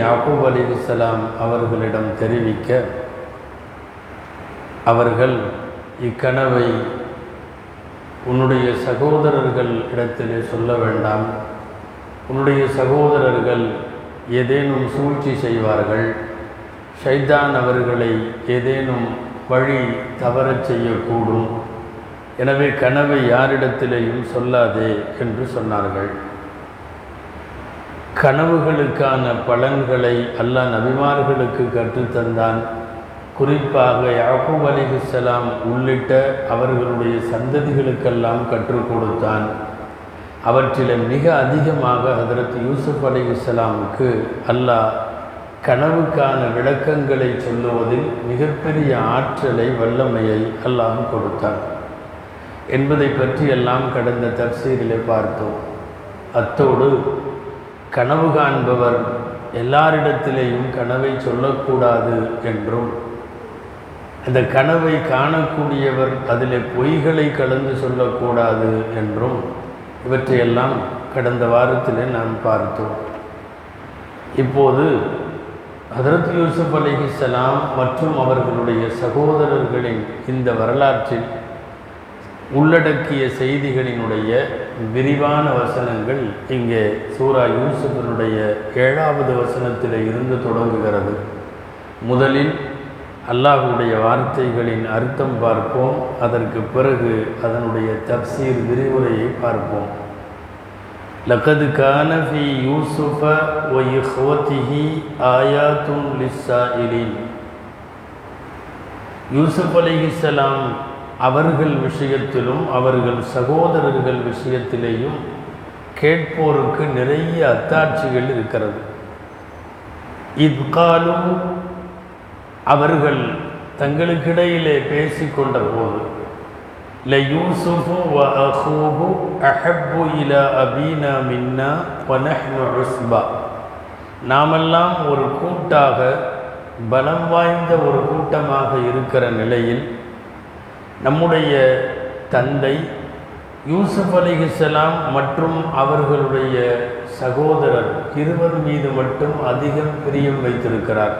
யாக்கூப் இஸ்லாம் அவர்களிடம் தெரிவிக்க அவர்கள் இக்கனவை உன்னுடைய சகோதரர்கள் இடத்திலே சொல்ல வேண்டாம். உன்னுடைய சகோதரர்கள் ஏதேனும் சூழ்ச்சி செய்வார்கள். ஷைதான் அவர்களை ஏதேனும் வழி தவறச் செய்யக்கூடும். எனவே கனவை யாரிடத்திலேயும் சொல்லாதே என்று சொன்னார்கள். கனவுகளுக்கான பலன்களை அல்லாஹ் நபிமார்களுக்கு கற்றுத்தந்தான் குறிப்பாக யாக்கூப் அலிஹிஸ்ஸலாம் உள்ளிட்ட அவர்களுடைய சந்ததிகளுக்கெல்லாம் கற்றுக் கொடுத்தான். அவற்றில் மிக அதிகமாக ஹதரத் யூசுப் அலிஹிஸ்ஸலாமுக்கு அல்லாஹ் கனவுக்கான விளக்கங்களை சொல்லுவதில் மிகப்பெரிய ஆற்றலை வல்லமையை அல்லாஹ் கொடுத்தான். என்பதை பற்றியெல்லாம் கடந்த தப்சீரிலே பார்த்தோம். அத்தோடு கனவு காண்பவர் எல்லாரிடத்திலேயும் கனவை சொல்லக்கூடாது என்றும் அந்த கனவை காணக்கூடியவர் அதில் பொய்களை கலந்து சொல்லக்கூடாது என்றும் இவற்றையெல்லாம் கடந்த வாரத்தில் நாம் பார்த்தோம். இப்போது ஹதரத் யூசுப் அலிஹிஸ்லாம் மற்றும் அவர்களுடைய சகோதரர்களின் இந்த வரலாற்றில் உள்ளடக்கிய செய்திகளினுடைய விரிவான வசனங்கள் இங்கே சூரா யூசுஃபினுடைய ஏழாவது வசனத்தில் இருந்து தொடங்குகிறது. முதலில் அல்லாஹுடைய வார்த்தைகளின் அர்த்தம் பார்ப்போம். அதற்கு பிறகு அதனுடைய தப்சீர் விரிவுரையை பார்ப்போம். லக்கது கானஃபி யூசுஃப ஒ இஹ்வத்திஹி ஆயாத்தும் லிஸ்ஸாயிலின் யூசுப் அவர்கள் விஷயத்திலும் அவர்கள் சகோதரர்கள் விஷயத்திலேயும் கேட்போருக்கு நிறைய அத்தாட்சிகள் இருக்கிறது. இத்காலும் அவர்கள் தங்களுக்கிடையிலே பேசிக்கொண்ட போது ல வ அஹூஹு அஹப்பு இல அபீனா மின்னா வனஹ்னு உஸ்பா. நாமெல்லாம் ஒரு கூட்டாக பலம் வாய்ந்த ஒரு கூட்டமாக இருக்கிற நிலையில் நம்முடைய தந்தை யூசுப் அலிஹிஸ்லாம் மற்றும் அவர்களுடைய சகோதரர் இருவர் மீது மட்டும் அதிகம் பிரியம் வைத்திருக்கிறார்.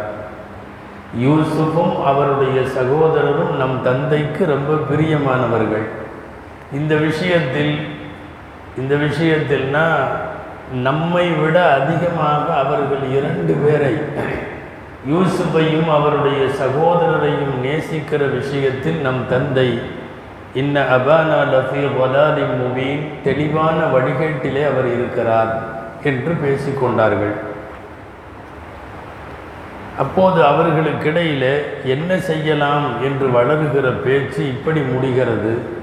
யூசுஃபும் அவருடைய சகோதரரும் நம் தந்தைக்கு ரொம்ப பிரியமானவர்கள். இந்த விஷயத்தில் இந்த விஷயத்தில்னா நம்மை விட அதிகமாக அவர்கள் இரண்டு பேரை யூசுஃபையும் அவருடைய சகோதரரையும் நேசிக்கிற விஷயத்தில் நம் தந்தை இன்ன அபானா லஃபி வலாலி முபீன் தெளிவான வழிகேட்டிலே அவர் இருக்கிறார் என்று பேசிக்கொண்டார்கள். அப்போது அவர்களுக்கிடையிலே என்ன செய்யலாம்? என்று வளருகிற பேச்சு இப்படி முடிகிறது.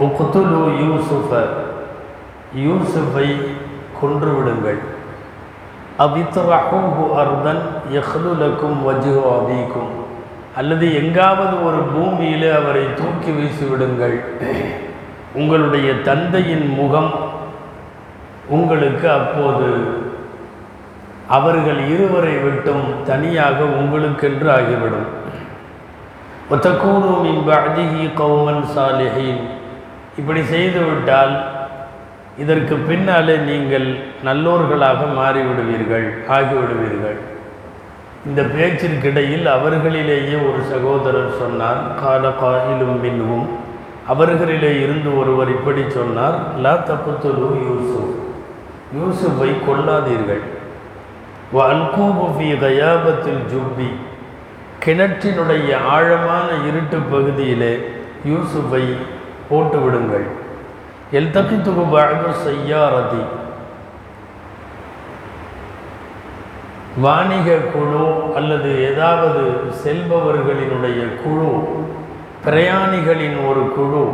உக்துலு யூசுஃபர் யூசுஃபை கொன்றுவிடுங்கள் அவித்ரஹூஹு அர்தன் யஹ்லுலக்கும் வஜு அபீக்கும் அல்லது எங்காவது ஒரு பூமியில் அவரை தூக்கி வீசிவிடுங்கள் உங்களுடைய தந்தையின் முகம் உங்களுக்கு அப்போது அவர்கள் இருவரை விட்டும் தனியாக உங்களுக்கென்று ஆகிவிடும். ஒத்தக்கூடும் இன்பி கௌமன் சாலிஹின். இப்படி செய்துவிட்டால் இதற்கு பின்னாலே நீங்கள் நல்லோர்களாக மாறிவிடுவீர்கள் ஆகிவிடுவீர்கள். இந்த பேச்சிற்கிடையில் அவர்களிலேயே ஒரு சகோதரர் சொன்னார் கால காயிலும் மின்வும் அவர்களிலே இருந்து ஒருவர் இப்படி சொன்னார் லா தப்புத்துலு யூசுப் யூசுஃபை கொல்லாதீர்கள். அல்கூபுஃபி கயாபத்தில் ஜுப்பி. கிணற்றினுடைய ஆழமான இருட்டு பகுதியிலே யூசுஃபை போட்டு விடுங்கள் எல் தக்கித்துகு செய்யாரதி வாணிக குழு அல்லது ஏதாவது செல்பவர்களினுடைய குழு பிரயாணிகளின் ஒரு குழு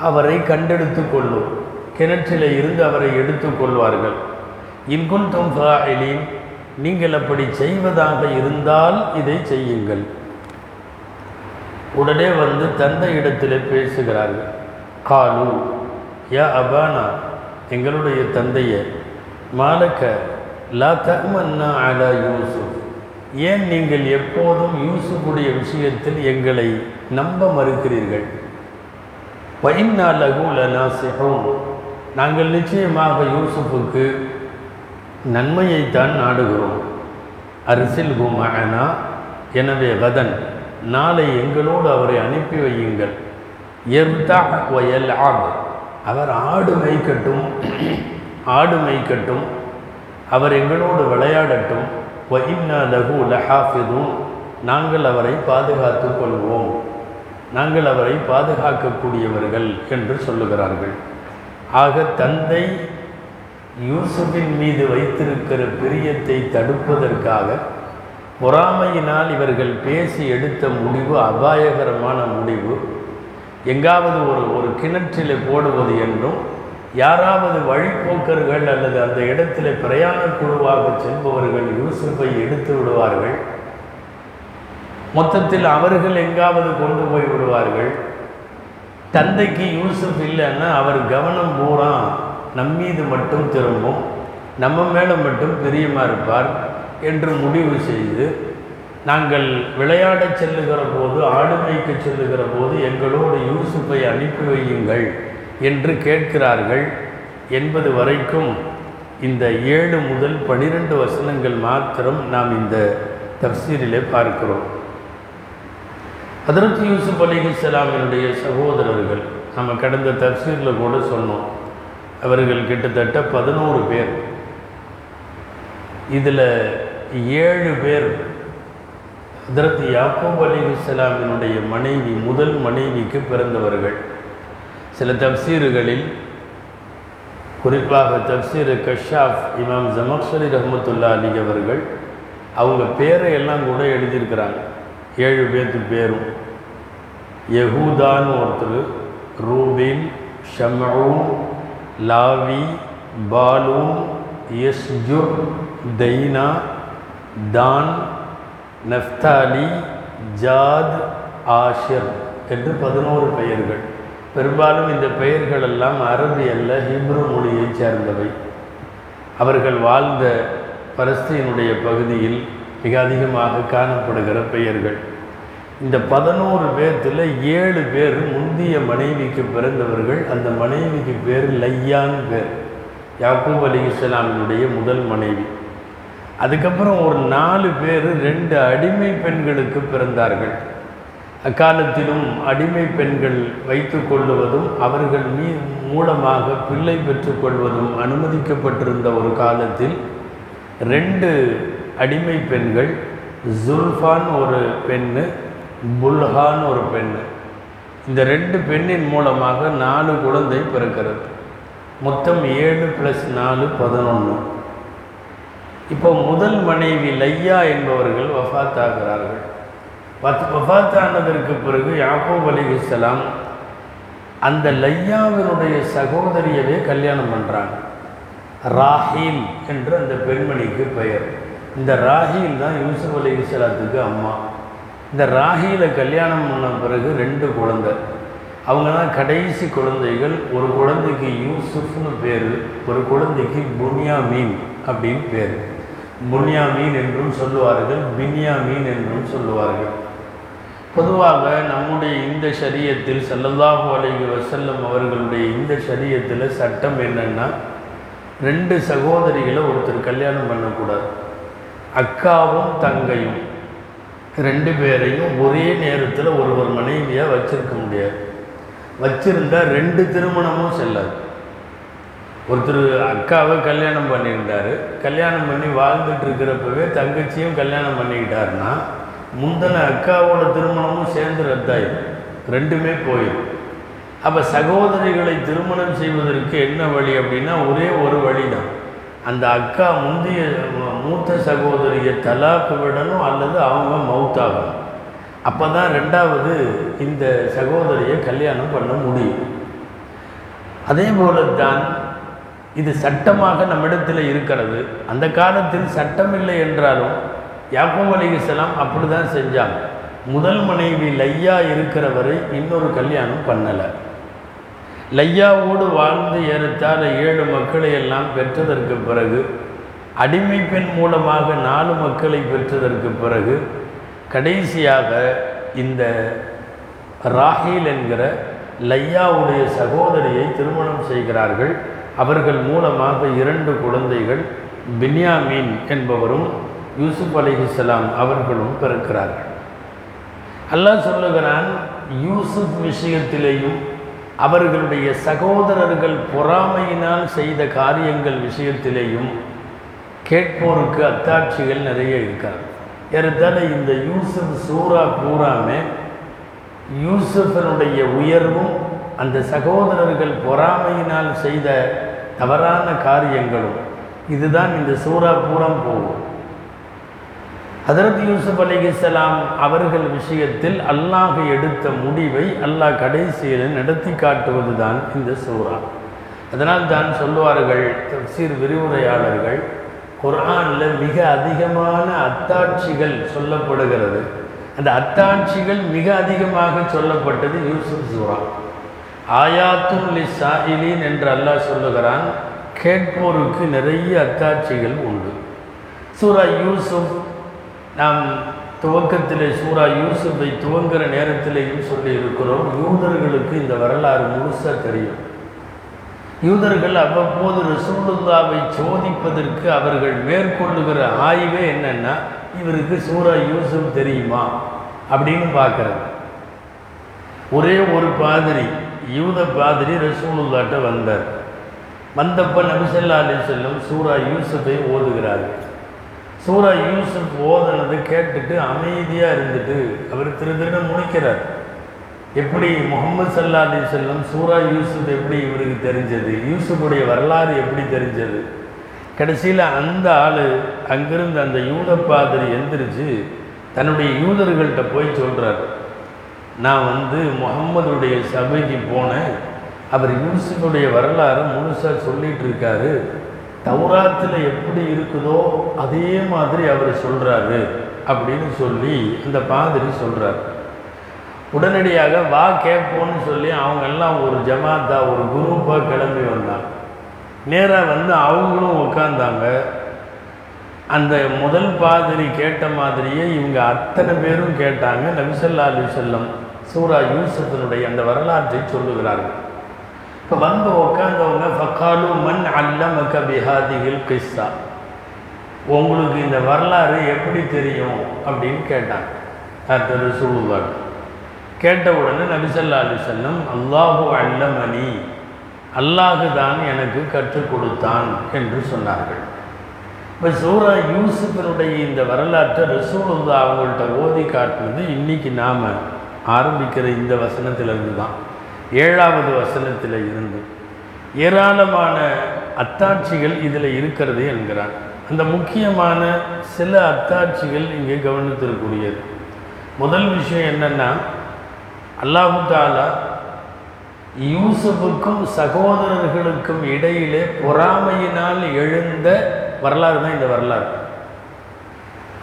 அவரை கண்டெடுத்து கொள்ளும். கிணற்றில் இருந்து அவரை எடுத்துக்கொள்வார்கள் இன்குன் இன்குன்தும் ஃபாயிலின் நீங்கள் அப்படி செய்வதாக இருந்தால் இதை செய்யுங்கள். உடனே வந்து தந்தை இடத்தில் பேசுகிறார்கள். காலு யா அபானா எங்களுடைய தந்தையை மாலக்க லா தமன்னா அலா யூசுப் ஏன் நீங்கள் எப்போதும் யூசுஃபுடைய விஷயத்தில் எங்களை நம்ப மறுக்கிறீர்கள்? வைன்னா லகு லனாசிஹூன். நாங்கள் நிச்சயமாக யூசுஃபுக்கு நன்மையைத்தான் நாடுகிறோம். அரிசில் குமகனா எனவே கதன் நாளை எங்களோடு அவரை அனுப்பி வையுங்கள். எர்தா வயல் ஆகும் அவர் ஆடு மெய்க்கட்டும் ஆடு மெய்க்கட்டும் அவர் எங்களோடு விளையாடட்டும். ஒயின்னா லஹு லஹாஃபிதும் நாங்கள் அவரை பாதுகாத்து கொள்வோம். நாங்கள் அவரை பாதுகாக்கக்கூடியவர்கள் என்று சொல்லுகிறார்கள். ஆக தந்தை யூசுஃபின் மீது வைத்திருக்கிற பிரியத்தை தடுப்பதற்காக பொறாமையினால் இவர்கள் பேசி எடுத்த முடிவு அபாயகரமான முடிவு. எங்காவது ஒரு ஒரு கிணற்றில் போடுவது என்றும் யாராவது வழிப்போக்கர்கள் அல்லது அந்த இடத்தில் பிரயாண குழுவாக செல்பவர்கள் யூசுஃபை எடுத்து விடுவார்கள். மொத்தத்தில் அவர்கள் எங்காவது கொண்டு போய் விடுவார்கள். தந்தைக்கு யூசுப் இல்லைன்னா அவர் கவனம் பூரா நம்மீது மட்டும் திரும்பும் நம்ம மேலே மட்டும் பிரியமாக இருப்பார் என்று முடிவு செய்து நாங்கள் விளையாடச் செல்லுகிற போது ஆடு மேய்க்க செல்லுகிற போது எங்களோடு யூசுஃபை அனுப்பி வையுங்கள் என்று கேட்கிறார்கள் என்பது வரைக்கும் இந்த ஏழு முதல் பனிரெண்டு வசனங்கள் மாத்திரம் நாம் இந்த தப்சீரிலே பார்க்கிறோம். அதற்கு யூசுப் அலிஹிஸ்லாமினுடைய சகோதரர்கள் நம்ம கடந்த தப்சீரில் கூட சொன்னோம் அவர்கள் கிட்டத்தட்ட பதினோரு பேர். இதில் ஏழு பேர் இதற்கு யாக்கூப் அலிஹிஸ்லாமினுடைய மனைவி முதல் மனைவிக்கு பிறந்தவர்கள். சில தப்சீறுகளில் குறிப்பாக தப்சீர் கஷாஃப் இமாம் ஜமக்ஷரி ரஹமத்துல்லா அலி அவர்கள் அவங்க பேரை எல்லாம் கூட எழுதியிருக்கிறாங்க. ஏழு பேர்த்து பேரும். யஹூதான்னு ஒருத்தர் ரூபின் ஷமூன் லாவி பாலூன் யஸ்ஜுர் தைனா தான் நஃப்தாலி ஜாத் ஆஷிர் என்று பதினோரு பெயர்கள். பெரும்பாலும் இந்த பெயர்கள் எல்லாம் அரபி அல்ல ஹிப்ரு மொழியைச் சேர்ந்தவை. அவர்கள் வாழ்ந்த பலஸ்தீனுடைய பகுதியில் மிக அதிகமாக காணப்படுகிற பெயர்கள். இந்த பதினோரு பேர்த்தில் ஏழு பேர் முந்திய மனைவிக்கு பிறந்தவர்கள் அந்த மனைவிக்கு பேர் லையான் பேர். யாக்கூப் அலி இஸ்லாமினுடைய முதல் மனைவி. அதுக்கப்புறம் ஒரு நாலு பேர் ரெண்டு அடிமை பெண்களுக்கு பிறந்தார்கள். அக்காலத்திலும் அடிமை பெண்கள் வைத்து கொள்ளுவதும் அவர்கள் மீ மூலமாக பிள்ளை பெற்றுக்கொள்வதும் அனுமதிக்கப்பட்டிருந்த ஒரு காலத்தில் ரெண்டு அடிமை பெண்கள் ஜுல்ஃபான் ஒரு பெண்ணு புல்ஹான் ஒரு பெண்ணு. இந்த ரெண்டு பெண்ணின் மூலமாக நாலு குழந்தை பிறக்கிறது. மொத்தம் ஏழு ப்ளஸ் நாலு பதினொன்று இப்போ முதல் மனைவி லையா என்பவர்கள் வஃத் ஆகிறார்கள் வத் வஃத் ஆனதற்கு பிறகு யாக்கூப் அலிஹிஸ்லாம் அந்த லையாவினுடைய சகோதரியவே கல்யாணம் பண்ணுறாங்க ராஹீல் என்று அந்த பெண்மணிக்கு பெயர். இந்த ராஹீல் தான் யூசுப் அலி இஸ்லாத்துக்கு அம்மா. இந்த ராஹீலை கல்யாணம் பண்ண பிறகு ரெண்டு குழந்தை. அவங்க தான் கடைசி குழந்தைகள். ஒரு குழந்தைக்கு யூசுஃப்னு பேர் ஒரு குழந்தைக்கு புனியா மீன் அப்படின்னு பேர். புன்யாமீன் என்றும் சொல்லுவார்கள் பின்யாமீன் என்றும் சொல்லுவார்கள். பொதுவாக நம்முடைய இந்த சரியத்தில் ஸல்லல்லாஹு அலைஹி செல்லும் அவர்களுடைய இந்த சரியத்தில் சட்டம் என்னென்னா ரெண்டு சகோதரிகளை ஒருத்தர் கல்யாணம் பண்ணக்கூடாது. அக்காவும் தங்கையும் ரெண்டு பேரையும் ஒரே நேரத்தில் ஒருவர் மனைவியாக வச்சிருக்க முடியாது. வச்சிருந்தா ரெண்டு திருமணமும் செல்லாது. ஒருத்தர் அக்காவை கல்யாணம் பண்ணியிருந்தார். கல்யாணம் பண்ணி வாழ்ந்துட்டு இருக்கிறப்பவே தங்கச்சியும் கல்யாணம் பண்ணிக்கிட்டாருன்னா முந்தின அக்காவோட திருமணமும் சேர்ந்து ரத்தாயிடும் ரெண்டுமே போயிடும் அப்போ சகோதரிகளை திருமணம் செய்வதற்கு என்ன வழி அப்படின்னா ஒரே ஒரு வழி தான் அந்த அக்கா முந்தைய மூத்த சகோதரியை தலாக்கு விடணும் அல்லது அவங்க மவுத்தாகணும் அப்போ தான் ரெண்டாவது இந்த சகோதரியை கல்யாணம் பண்ண முடியும். அதே போல தான் இது சட்டமாக நம்மிடத்தில் இருக்கிறது. அந்த காலத்தில் சட்டம் இல்லை என்றாலும் யாக்கூப் அலிகலாம் அப்படி தான் செஞ்சாங்க. முதல் மனைவி லையா இருக்கிற வரை இன்னொரு கல்யாணம் பண்ணலை. லையாவோடு வாழ்ந்து ஏறத்தாழ ஏழு மக்களை எல்லாம் பெற்றதற்கு பிறகு அடிமை பெண் மூலமாக நாலு மக்களை பெற்றதற்கு பிறகு கடைசியாக இந்த ராஹில் என்கிற லையாவுடைய சகோதரியை திருமணம் செய்கிறார்கள். அவர்கள் மூலமாக இரண்டு குழந்தைகள் பின்யாமீன் என்பவரும் யூசுப் அலிஹிஸ்லாம் அவர்களும் பிறக்கிறார்கள். அல்லாஹ் சொல்லுகிறான் யூசுப் விஷயத்திலேயும் அவர்களுடைய சகோதரர்கள் பொறாமையினால் செய்த காரியங்கள் விஷயத்திலேயும் கேட்போருக்கு அத்தாட்சிகள் நிறைய இருக்காது. ஏறத்தாழ இந்த யூசுப் சூரா பூராமே யூசுஃபனுடைய உயர்வும் அந்த சகோதரர்கள் பொறாமையினால் செய்த தவறான காரியங்களும் இதுதான் இந்த சூரா பூரம் போகும். ஹதரத் யூசுப் அலிகலாம் அவர்கள் விஷயத்தில் அல்லாஹ் எடுத்த முடிவை அல்லாஹ் கடைசியில் நடத்தி காட்டுவது தான் இந்த சூறா. அதனால் தான் சொல்லுவார்கள் சீர் விரிவுரையாளர்கள் குரானில் மிக அதிகமான அத்தாட்சிகள் சொல்லப்படுகிறது. அந்த அத்தாட்சிகள் மிக அதிகமாக சொல்லப்பட்டது யூசுப் சூறா. ஆயாத்தும் லி சாயிலின் என்று அல்லாஹ் சொல்லுகிறான் கேட்போருக்கு நிறைய அத்தாட்சிகள் உண்டு. சூரா யூசுப் நாம் துவக்கத்தில் சூரா யூசுஃபை துவங்குகிற நேரத்திலேயும் சொல்லி இருக்கிறோம் யூதர்களுக்கு இந்த வரலாறு முழுசாக தெரியும். யூதர்கள் அவ்வப்போது ரசூலுல்லாவை சோதிப்பதற்கு அவர்கள் மேற்கொள்ளுகிற ஆய்வே என்னென்னா இவருக்கு சூரா யூசுப் தெரியுமா அப்படின்னு பார்க்குறாங்க. ஒரே ஒரு பாதிரி யூத பாதிரி ரசூலுல்லாட்ட வந்தார். வந்தப்ப நபிசல்லா அலி செல்லும் சூரா யூசுஃபை ஓதுகிறார். சூரா யூசுப் ஓதுனது கேட்டுட்டு அமைதியாக இருந்துட்டு அவர் திரு திருட முனைக்கிறார் எப்படி முகமது சல்லா அலி செல்லம் சூரா யூசுப் எப்படி இவருக்கு தெரிஞ்சது? யூசுஃபுடைய வரலாறு எப்படி தெரிஞ்சது? கடைசியில் அந்த ஆள் அங்கிருந்து அந்த யூத பாதிரி எந்திரிச்சு தன்னுடைய யூதர்கள்ட்ட போய் சொல்கிறார் நான் வந்து முகம்மதுடைய சபைக்கு போனேன். அவர் யூசுஃபுடைய வரலாறு முழுசாக சொல்லிட்டு இருக்காரு. தௌராத்தில் எப்படி இருக்குதோ அதே மாதிரி அவர் சொல்கிறாரு அப்படின்னு சொல்லி அந்த பாதிரி சொல்கிறார் உடனடியாக வா கேட்போன்னு சொல்லி அவங்க எல்லாம் ஒரு ஜமாத்தா ஒரு குரூப்பாக கிளம்பி வந்தாங்க. நேராக வந்து அவங்களும் உட்காந்தாங்க அந்த முதல் பாதிரி கேட்ட மாதிரியே இவங்க அத்தனை பேரும் கேட்டாங்க. நபிசல்லா அலி செல்லம் சூரா யூசுஃபினுடைய அந்த வரலாற்றை சொல்லுகிறார்கள். இப்போ வந்து உட்காந்தவங்க ஃபக்காலு மண் அல்லமக்க பிஹாதிகள் கிஸ்ஸா. உங்களுக்கு இந்த வரலாறு எப்படி தெரியும்? அப்படின்னு கேட்டாங்க. அடுத்தது சுழுவாள் கேட்ட உடனே நபிசல்லா அலி செல்லம் அல்லாஹு அல்லமணி அல்லாஹு தான் எனக்கு கற்றுக் கொடுத்தான் என்று சொன்னார்கள். இப்போ சூரா யூசுஃபினுடைய இந்த வரலாற்றை ரசூலுல்லா அவங்கள்ட்ட ஓதி காட்டினது இன்றைக்கி நாம் ஆரம்பிக்கிற இந்த வசனத்திலிருந்து தான் ஏழாவது வசனத்தில் இருந்து ஏராளமான அத்தாட்சிகள் இதில் இருக்கிறது என்கிறான் அந்த முக்கியமான சில அத்தாட்சிகள் இங்கே கவனித்திருக்கூடியது முதல் விஷயம் என்னென்னா அல்லாஹு தாலா யூசுஃபுக்கும் சகோதரர்களுக்கும் இடையிலே பொறாமையினால் எழுந்த வரலாறு தான் இந்த வரலாறு.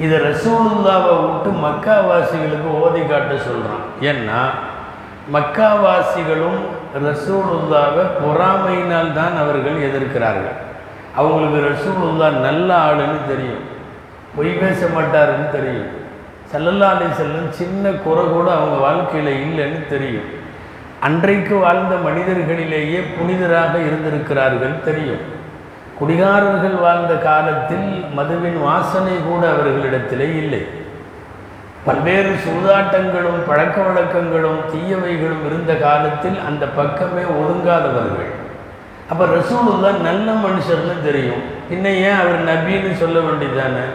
இதை ரசூலுல்லாவை விட்டு மக்காவாசிகளுக்கு ஓதி காட்ட சொல்கிறான் ஏன்னா மக்காவாசிகளும் ரசூலுல்லாவை பொறாமையினால் தான் அவர்கள் எதிர்க்கிறார்கள். அவங்களுக்கு ரசூலுல்லா நல்ல ஆளுன்னு தெரியும். பொய் பேச மாட்டாருன்னு தெரியும். சல்லல்லா அலி செல்லம் சின்ன குறை கூட அவங்க வாழ்க்கையில் இல்லைன்னு தெரியும். அன்றைக்கு வாழ்ந்த மனிதர்களிலேயே புனிதராக இருந்திருக்கிறார்கள் தெரியும். குடிகாரர்கள் வாழ்ந்த காலத்தில் மதுவின் வாசனை கூட அவர்களிடத்திலே இல்லை. பல்வேறு சூதாட்டங்களும் பழக்க வழக்கங்களும் தீயவைகளும் இருந்த காலத்தில் அந்த பக்கமே ஒதுங்காதவர்கள். அப்போ ரசூலுல்லா நல்ல மனுஷர்னு தெரியும். பின்ன ஏன் அவர் நபின்னு சொல்ல வேண்டியதானே?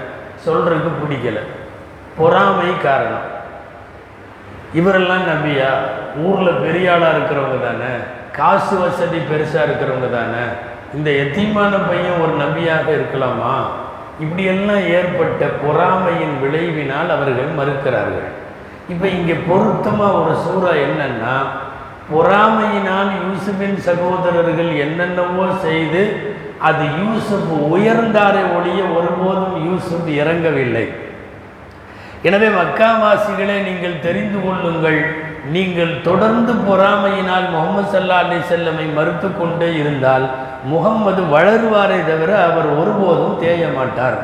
சொல்கிறதுக்கு பிடிக்கல. பொறாமை காரணம். இவரெல்லாம் நபியா? ஊரில் பெரியாளாக இருக்கிறவங்க தானே? காசு வசதி பெருசாக இருக்கிறவங்க தானே? இந்த எத்தீமான பையன் ஒரு நபியாக இருக்கலாமா? இப்படியெல்லாம் ஏற்பட்ட பொறாமையின் விளைவினால் அவர்கள் மறுக்கிறார்கள். இப்போ இங்கே பொருத்தமாக ஒரு சூறா என்னன்னா பொறாமையினால் யூசுஃபின் சகோதரர்கள் என்னென்னவோ செய்து அது யூசுப் உயர்ந்தாரை ஒழிய ஒருபோதும் யூசுப் இறங்கவில்லை. எனவே மக்காவாசிகளே நீங்கள் தெரிந்து கொள்ளுங்கள் நீங்கள் தொடர்ந்து பொறாமையினால் முகமது சல்லா அலி செல்லமை மறுத்து கொண்டே இருந்தால் முகம்மது வளருவாரே தவிர அவர் ஒருபோதும் தேய மாட்டார்.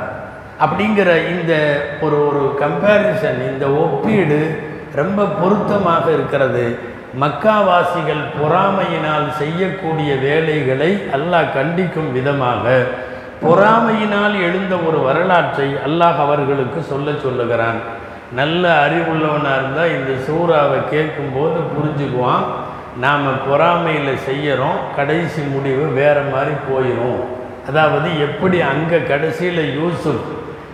அப்படிங்கிற இந்த ஒரு ஒரு கம்பேரிசன் இந்த ஒப்பீடு ரொம்ப பொருத்தமாக இருக்கிறது. மக்காவாசிகள் பொறாமையினால் செய்யக்கூடிய வேலைகளை அல்லாஹ் கண்டிக்கும் விதமாக. பொறாமையினால் எழுந்த ஒரு வரலாற்றை அல்லாஹ் அவர்களுக்கு சொல்ல சொல்லுகிறான். நல்ல அறிவுள்ளவனாக இருந்தால் இந்த சூறாவை கேட்கும்போது புரிஞ்சுக்குவான். நாம் பொறாமையில் செய்கிறோம் கடைசி முடிவு வேறு மாதிரி போயிடும் அதாவது எப்படி அங்கே கடைசியில் யூசுப்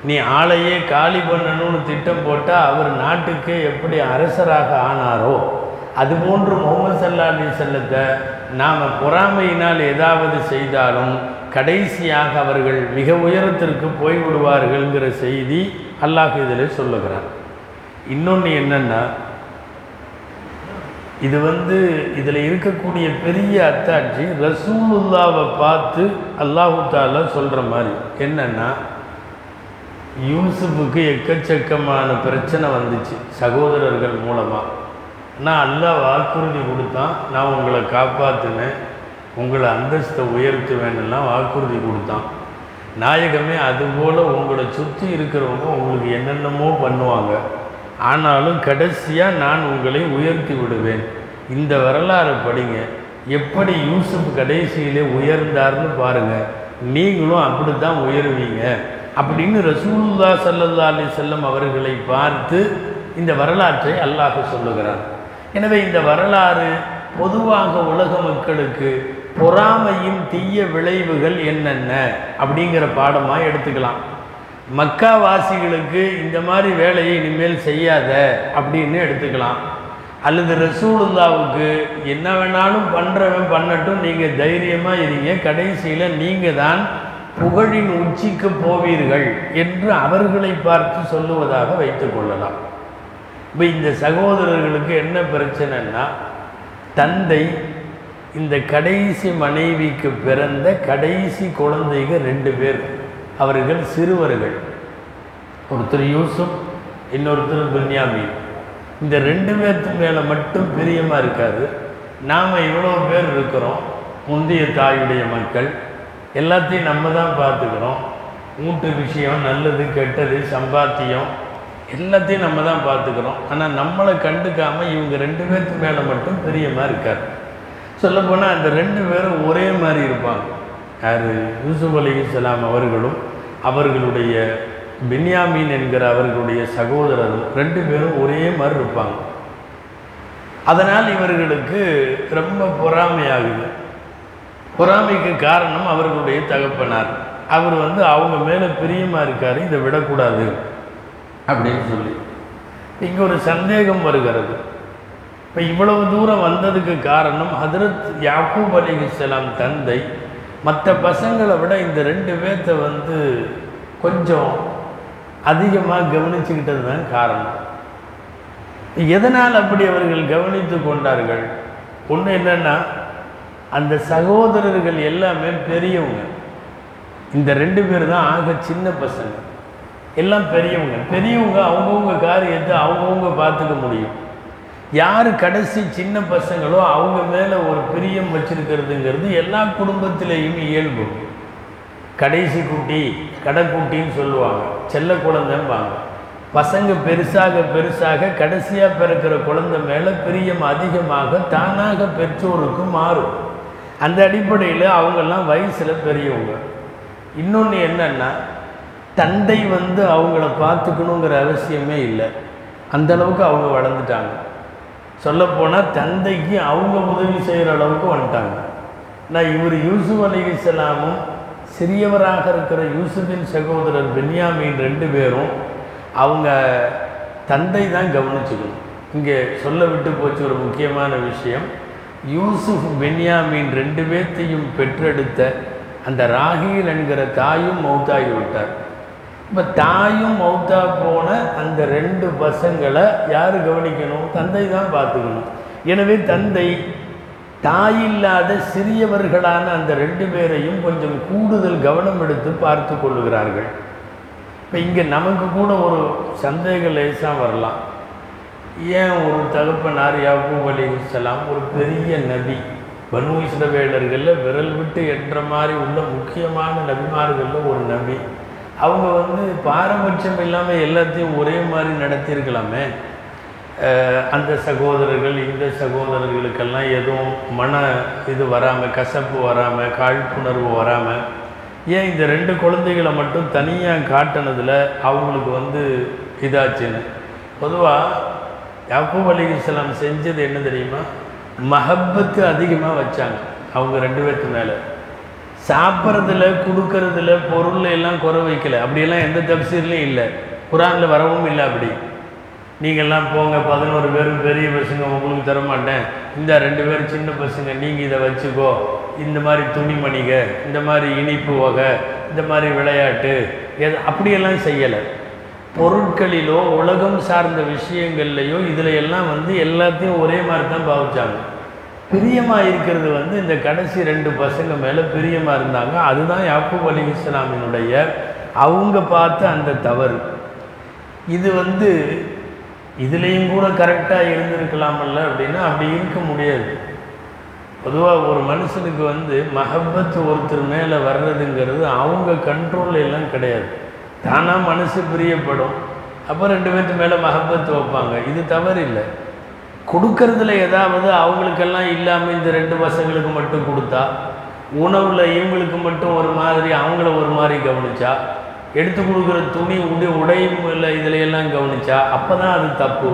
நீ ஆளையே காலி பண்ணணும்னு திட்டம் போட்டால் அவர் நாட்டுக்கே எப்படி அரசராக ஆனாரோ அதுபோன்று முகமது சல்லா அலி செல்லத்தை நாம் பொறாமையினால் ஏதாவது செய்தாலும் கடைசியாக அவர்கள் மிக உயரத்திற்கு போய்விடுவார்கள்ங்கிற செய்தி அல்லாஹ் இதில் சொல்லுகிறார் இன்னொன்று என்னென்னா இது வந்து இதில் இருக்கக்கூடிய பெரிய அத்தாட்சி ரசூலுல்லாவை பார்த்து அல்லாஹு தாலா சொல்கிற மாதிரி. என்னென்னா யூசுஃபுக்கு எக்கச்சக்கமான பிரச்சனை வந்துச்சு சகோதரர்கள் மூலமாக நான் அல்லாஹ் வாக்குறுதி கொடுத்தான் நான் உங்களை காப்பாற்றினேன் உங்களை அந்தஸ்தை உயர்த்துவேன்னுலாம் வாக்குறுதி கொடுத்தான். நாயகமே அதுபோல் உங்களை சுற்றி இருக்கிறவங்க உங்களுக்கு என்னென்னமோ பண்ணுவாங்க. ஆனாலும் கடைசியாக நான் உங்களை உயர்த்தி விடுவேன். இந்த வரலாறு படிங்க. எப்படி யூசுப் கடைசியிலே உயர்ந்தார்னு பாருங்கள் நீங்களும் அப்படி தான் உயருவீங்க. அப்படின்னு ரசூலுல்லா சல்லல்லா அலி செல்லம் அவர்களை பார்த்து இந்த வரலாற்றை அல்லாஹ் சொல்லுகிறார் எனவே இந்த வரலாறு பொதுவாக உலக மக்களுக்கு பொறாமையின் தீய விளைவுகள் என்னென்ன? அப்படிங்கிற பாடமாக எடுத்துக்கலாம். மக்காவாசிகளுக்கு இந்த மாதிரி வேலையை இனிமேல் செய்யாத அப்படின்னு எடுத்துக்கலாம். அல்லது ரசூலுல்லாவுக்கு என்ன வேணாலும் பண்ணுறவன் பண்ணட்டும் நீங்கள் தைரியமாக இருங்க. கடைசியில் நீங்கள் தான் புகழின் உச்சிக்கு போவீர்கள் என்று அவர்களை பார்த்து சொல்லுவதாக வைத்துக்கொள்ளலாம் இப்போ இந்த சகோதரர்களுக்கு என்ன பிரச்சனைன்னா தந்தை இந்த கடைசி மனைவிக்கு பிறந்த கடைசி குழந்தைங்க ரெண்டு பேர். அவர்கள் சிறுவர்கள். ஒருத்தர் யூசுப் இன்னொருத்தர் பின்யாமீன். இந்த ரெண்டு பேர்த்து மேலே மட்டும் பிரியமாக இருக்காது. நாம் இவ்வளோ பேர் இருக்கிறோம் முந்தைய தாயுடைய மக்கள். எல்லாத்தையும் நம்ம தான் பார்த்துக்கிறோம். மூட்டு விஷயம் நல்லது கெட்டது சம்பாத்தியம் எல்லாத்தையும் நம்ம தான் பார்த்துக்கிறோம். ஆனால் நம்மளை கண்டுக்காமல் இவங்க ரெண்டு பேர்த்து மேலே மட்டும் பிரியமாக இருக்கார். சொல்லப்போனால் அந்த ரெண்டு பேரும் ஒரே மாதிரி இருப்பாங்க. யார்? யூசுப் அலி இஸ்லாம் அவர்களும் அவர்களுடைய பென்யாமீன் என்கிற அவர்களுடைய சகோதரரும் ரெண்டு பேரும் ஒரே மாதிரி இருப்பாங்க. அதனால் இவர்களுக்கு ரொம்ப பொறாமையாகுது. பொறாமைக்கு காரணம் அவர்களுடைய தகப்பனார். அவர் வந்து அவங்க மேலே பிரியமாக இருக்கார் இதை விடக்கூடாது அப்படின்னு சொல்லி. இங்கே ஒரு சந்தேகம் வருகிறது. இப்போ இவ்வளவு தூரம் வந்ததுக்கு காரணம் ஹதரத் யாக்கூப் அலிஹிஸ்லாம் தந்தை மற்ற பசங்களை விட இந்த ரெண்டு பேர்த்த வந்து கொஞ்சம் அதிகமாக கவனிச்சுக்கிட்டது தான் காரணம். எதனால் அப்படி அவர்கள் கவனித்து கொண்டார்கள்? ஒன்று என்னென்னா அந்த சகோதரர்கள் எல்லாமே பெரியவங்க. இந்த ரெண்டு பேர் தான் ஆக சின்ன பசங்க. எல்லாம் பெரியவங்க. பெரியவங்க அவங்கவுங்க காரியத்தை அவங்கவுங்க பார்த்துக்க முடியும். யார் கடைசி சின்ன பசங்களோ அவங்க மேலே ஒரு பிரியம் வச்சுருக்கிறதுங்கிறது எல்லா குடும்பத்திலேயும் இயல்பு. கடைசி குட்டி கடைக்குட்டின்னு சொல்லுவாங்க. செல்ல குழந்தைம்பாங்க. பசங்க பெருசாக பெருசாக கடைசியாக பிறக்கிற குழந்தை மேலே பிரியம் அதிகமாக தானாக பெற்றோருக்கு மாறும். அந்த அடிப்படையில் அவங்கெல்லாம் வயசில் பெரியவங்க. இன்னொன்று என்னென்னா தந்தை வந்து அவங்கள பார்த்துக்கணுங்கிற அவசியமே இல்லை. அந்தளவுக்கு அவங்க வளர்ந்துட்டாங்க. சொல்லப்போனால் தந்தைக்கு அவங்க உதவி செய்கிற அளவுக்கு வந்துட்டாங்க. நான் இவர் யூசுப் அலிகலாமும் சிறியவராக இருக்கிற யூசுஃபின் சகோதரர் பென்யாமின் ரெண்டு பேரும் அவங்க தந்தை தான் கவனிச்சுக்கணும். இங்கே சொல்ல விட்டு போச்சு ஒரு முக்கியமான விஷயம். யூசுஃப் பென்யாமின் ரெண்டு பேர்த்தையும் பெற்றெடுத்த அந்த ராகில் என்கிற தாயும் மௌத்தாகி விட்டார். இப்போ தாயும் மௌத்தா போன அந்த ரெண்டு பசங்களை யார் கவனிக்கணும்? தந்தை தான் பார்த்துக்கணும். எனவே தந்தை தாயில்லாத சிறியவர்களான அந்த ரெண்டு பேரையும் கொஞ்சம் கூடுதல் கவனம் எடுத்து பார்த்து கொள்ளுகிறார்கள். இப்போ இங்கே நமக்கு கூட ஒரு சந்தேக லேசாக வரலாம். ஏன் ஒரு தகப்பனார் யாக்கூப் இஸ்லாம் ஒரு பெரிய நபி? பனு இஸ்ரவேலர்களில் விரல் விட்டு என்ற மாதிரி உள்ள முக்கியமான நபிமார்களில் ஒரு நபி. அவங்க வந்து பாரபட்சம் இல்லாமல் எல்லாத்தையும் ஒரே மாதிரி நடத்தியிருக்கலாமே. அந்த சகோதரர்கள் இந்த சகோதரர்களுக்கெல்லாம் எதுவும் மன இது வராமல் கசப்பு வராமல் காழ்ப்புணர்வு வராமல் ஏன் இந்த ரெண்டு குழந்தைகளை மட்டும் தனியாக காட்டினதில் அவங்களுக்கு வந்து இதாச்சுன்னு? பொதுவாக யாக்கூப் அலிஸ்லாம் செஞ்சது என்ன தெரியுமா? மஹப்பத்து அதிகமாக வச்சாங்க அவங்க ரெண்டு பேர்த்து மேலே. சாப்பிட்றதுல கொடுக்கறதுல பொருள் எல்லாம் குறை வைக்கல. அப்படியெல்லாம் எந்த தப்சீர்லையும் இல்லை. குரானில் வரவும் இல்லை அப்படி. நீங்கள்லாம் போங்க பதினோரு பேரும் பெரிய பசங்க உங்களுக்கு தர மாட்டேன் இந்த ரெண்டு பேரும் சின்ன பசங்க நீங்கள் இதை வச்சுக்கோ. இந்த மாதிரி துணிமணிக இந்த மாதிரி இனிப்பு வகை இந்த மாதிரி விளையாட்டு எது அப்படியெல்லாம் செய்யலை. பொருட்களிலோ உலகம் சார்ந்த விஷயங்கள்லையோ இதில் எல்லாம் வந்து எல்லாத்தையும் ஒரே மாதிரி தான் பாவிச்சாங்க. பிரியமாக இருக்கிறது வந்து இந்த கடைசி ரெண்டு பசங்க மேலே பிரியமாக இருந்தாங்க அதுதான் யாக்கூப் அலி இஸ்லாமினுடைய அவங்க பார்த்த அந்த தவறு. இது வந்து இதுலேயும் கூட கரெக்டாக இருந்திருக்கலாமல்ல அப்படின்னா அப்படி இருக்க முடியாது. பொதுவாக ஒரு மனுஷனுக்கு வந்து மஹப்பத் ஒருத்தர் மேலே வர்றதுங்கிறது அவங்க கண்ட்ரோல் எல்லாம் கிடையாது. தானாக மனசு பிரியப்படும். அப்போ ரெண்டு பேர்த்து மேலே மஹப்பத் வைப்பாங்க. இது தவறு இல்லை கொடுக்கறதுல ஏதாவது அவங்களுக்கெல்லாம் இல்லாமல் இந்த ரெண்டு பசங்களுக்கு மட்டும் கொடுத்தா உணவில் இவங்களுக்கு மட்டும் ஒரு மாதிரி அவங்கள ஒரு மாதிரி கவனிச்சா எடுத்து கொடுக்குற துணி உடை உடையும் இல்லை இதுலையெல்லாம் கவனிச்சா அப்போ தான் அது தப்பு.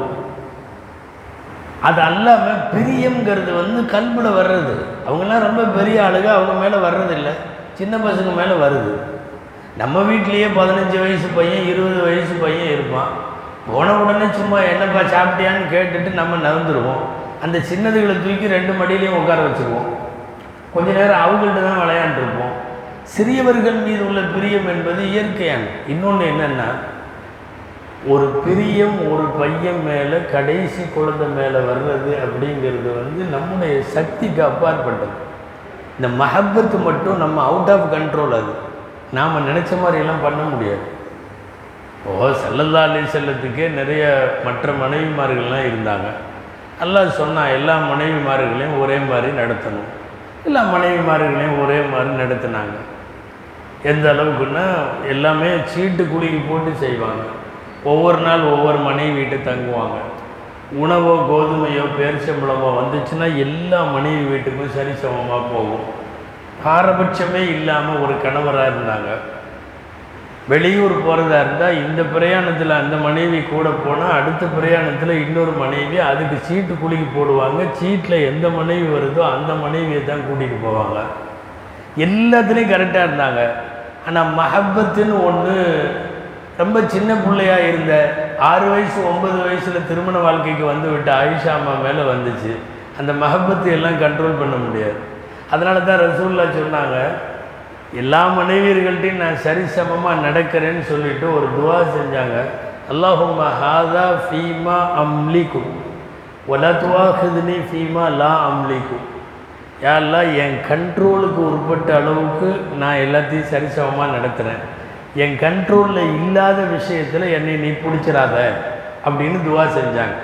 அது அல்லாமல் பிரியங்கிறது வந்து கல்பில் வர்றது. அவங்கெல்லாம் ரொம்ப பெரிய ஆளுங்க அவங்க மேலே வர்றதில்லை. சின்ன பசங்க மேலே வருது. நம்ம வீட்லேயே பதினஞ்சு வயசு பையன் இருபது வயசு பையன் இருப்பான். போன உடனே சும்மா என்னப்பா சாப்பிட்டியான்னு கேட்டுட்டு நம்ம நகர்ந்துருவோம். அந்த சின்னதுகளை தூக்கி ரெண்டு மடியிலையும் உட்கார வச்சுருவோம். கொஞ்ச நேரம் அவங்கள்ட்ட தான் விளையாண்டுருப்போம். சிறியவர்கள் மீது உள்ள பிரியம் என்பது இயற்கையான இன்னொன்று என்னென்னா ஒரு பிரியம் ஒரு பையன் மேலே கடைசி குழந்தை மேலே வர்றது அப்படிங்கிறது வந்து நம்முடைய சக்திக்கு அப்பாற்பட்டது. இந்த மஹப்பத்து மட்டும் நம்ம அவுட் ஆஃப் கண்ட்ரோல் அது. நாம் நினச்ச மாதிரியெல்லாம் பண்ண முடியாது. ஓ செல்லல்லா அலி செல்லத்துக்கே நிறைய மற்ற மனைவிமார்கள்லாம் இருந்தாங்க. அல்லாஹ் சொன்னால் எல்லா மனைவிமார்களையும் ஒரே மாதிரி நடத்தணும். எல்லா மனைவிமார்களையும் ஒரே மாதிரி நடத்தினாங்க. எந்த அளவுக்குன்னா எல்லாமே சீட்டு குலுக்கி போட்டு செய்வாங்க. ஒவ்வொரு நாள் ஒவ்வொரு மனைவி வீட்டு தங்குவாங்க. உணவோ கோதுமையோ பேரிச்சம்பளமோ வந்துச்சுன்னா எல்லா மனைவி வீட்டுக்கும் சரிசமமாக போகும். பாரபட்சமே இல்லாமல் ஒரு கணவராக இருந்தாங்க. வெளியூர் போகிறதா இருந்தால் இந்த பிரயாணத்தில் அந்த மனைவி கூட போனால் அடுத்த பிரயாணத்தில் இன்னொரு மனைவி அதுக்கு சீட்டு குலுக்கி போடுவாங்க. சீட்டில் எந்த மனைவி வருதோ அந்த மனைவியை தான் கூட்டிகிட்டு போவாங்க. எல்லாத்துலேயும் கரெக்டாக இருந்தாங்க. ஆனால் மஹப்பத்துன்னு ஒன்று ரொம்ப சின்ன பிள்ளையாக இருந்த ஆறு வயசு ஒன்பது வயசில் திருமண வாழ்க்கைக்கு வந்து விட்ட ஆயிஷா அம்மா மேலே வந்துச்சு. அந்த மஹப்பத்தை எல்லாம் கண்ட்ரோல் பண்ண முடியாது. அதனால தான் ரசூல்லா சொன்னாங்க எல்லா மனைவியர்கள்ட்டையும் நான் சரிசமமாக நடக்கிறேன்னு சொல்லிட்டு ஒரு துவா செஞ்சாங்க. அல்லாஹும்ம ஹாதா ஃபீமா அம்லிக்கும். ஒலா துவாஹிதுனி ஃபீமா லா அம்லிக்கும். யாரெல்லாம் என் கண்ட்ரோலுக்கு உட்பட்ட அளவுக்கு நான் எல்லாத்தையும் சரிசமமாக நடத்துகிறேன் என் கண்ட்ரோலில் இல்லாத விஷயத்தில் என்னை நீ பிடிச்சிடாத அப்படின்னு துவா செஞ்சாங்க.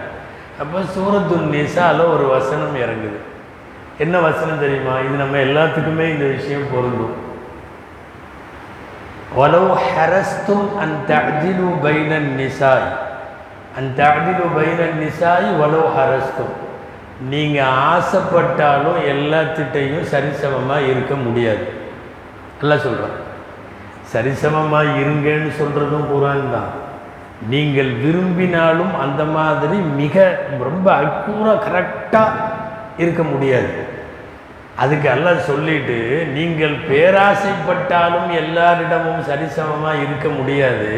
அப்போ சூரத்து நிசாவில் ஒரு வசனம் இறங்குது. என்ன வசனம் தெரியுமா? இது நம்ம எல்லாத்துக்குமே இந்த விஷயம் பொருந்தும். வலவு ஹரஸ்தும் அந்த அதிலு பைனன் நிசாய். அந்த அதிலு பைனன் நிசாய் வலவு ஹரஸ்தும். நீங்கள் ஆசைப்பட்டாலும் எல்லாத்திட்டையும் சரிசமமாக இருக்க முடியாது. எல்லாம் சொல்கிறோம் சரிசமமாக இருங்கன்னு சொல்கிறதும் குரான் தான். நீங்கள் விரும்பினாலும் அந்த மாதிரி மிக ரொம்ப அக்கூராக கரெக்டாக இருக்க முடியாது. அதுக்கு எல்லாம் சொல்லிட்டு நீங்கள் பேராசைப்பட்டாலும் எல்லாரிடமும் சரிசமமாக இருக்க முடியாது.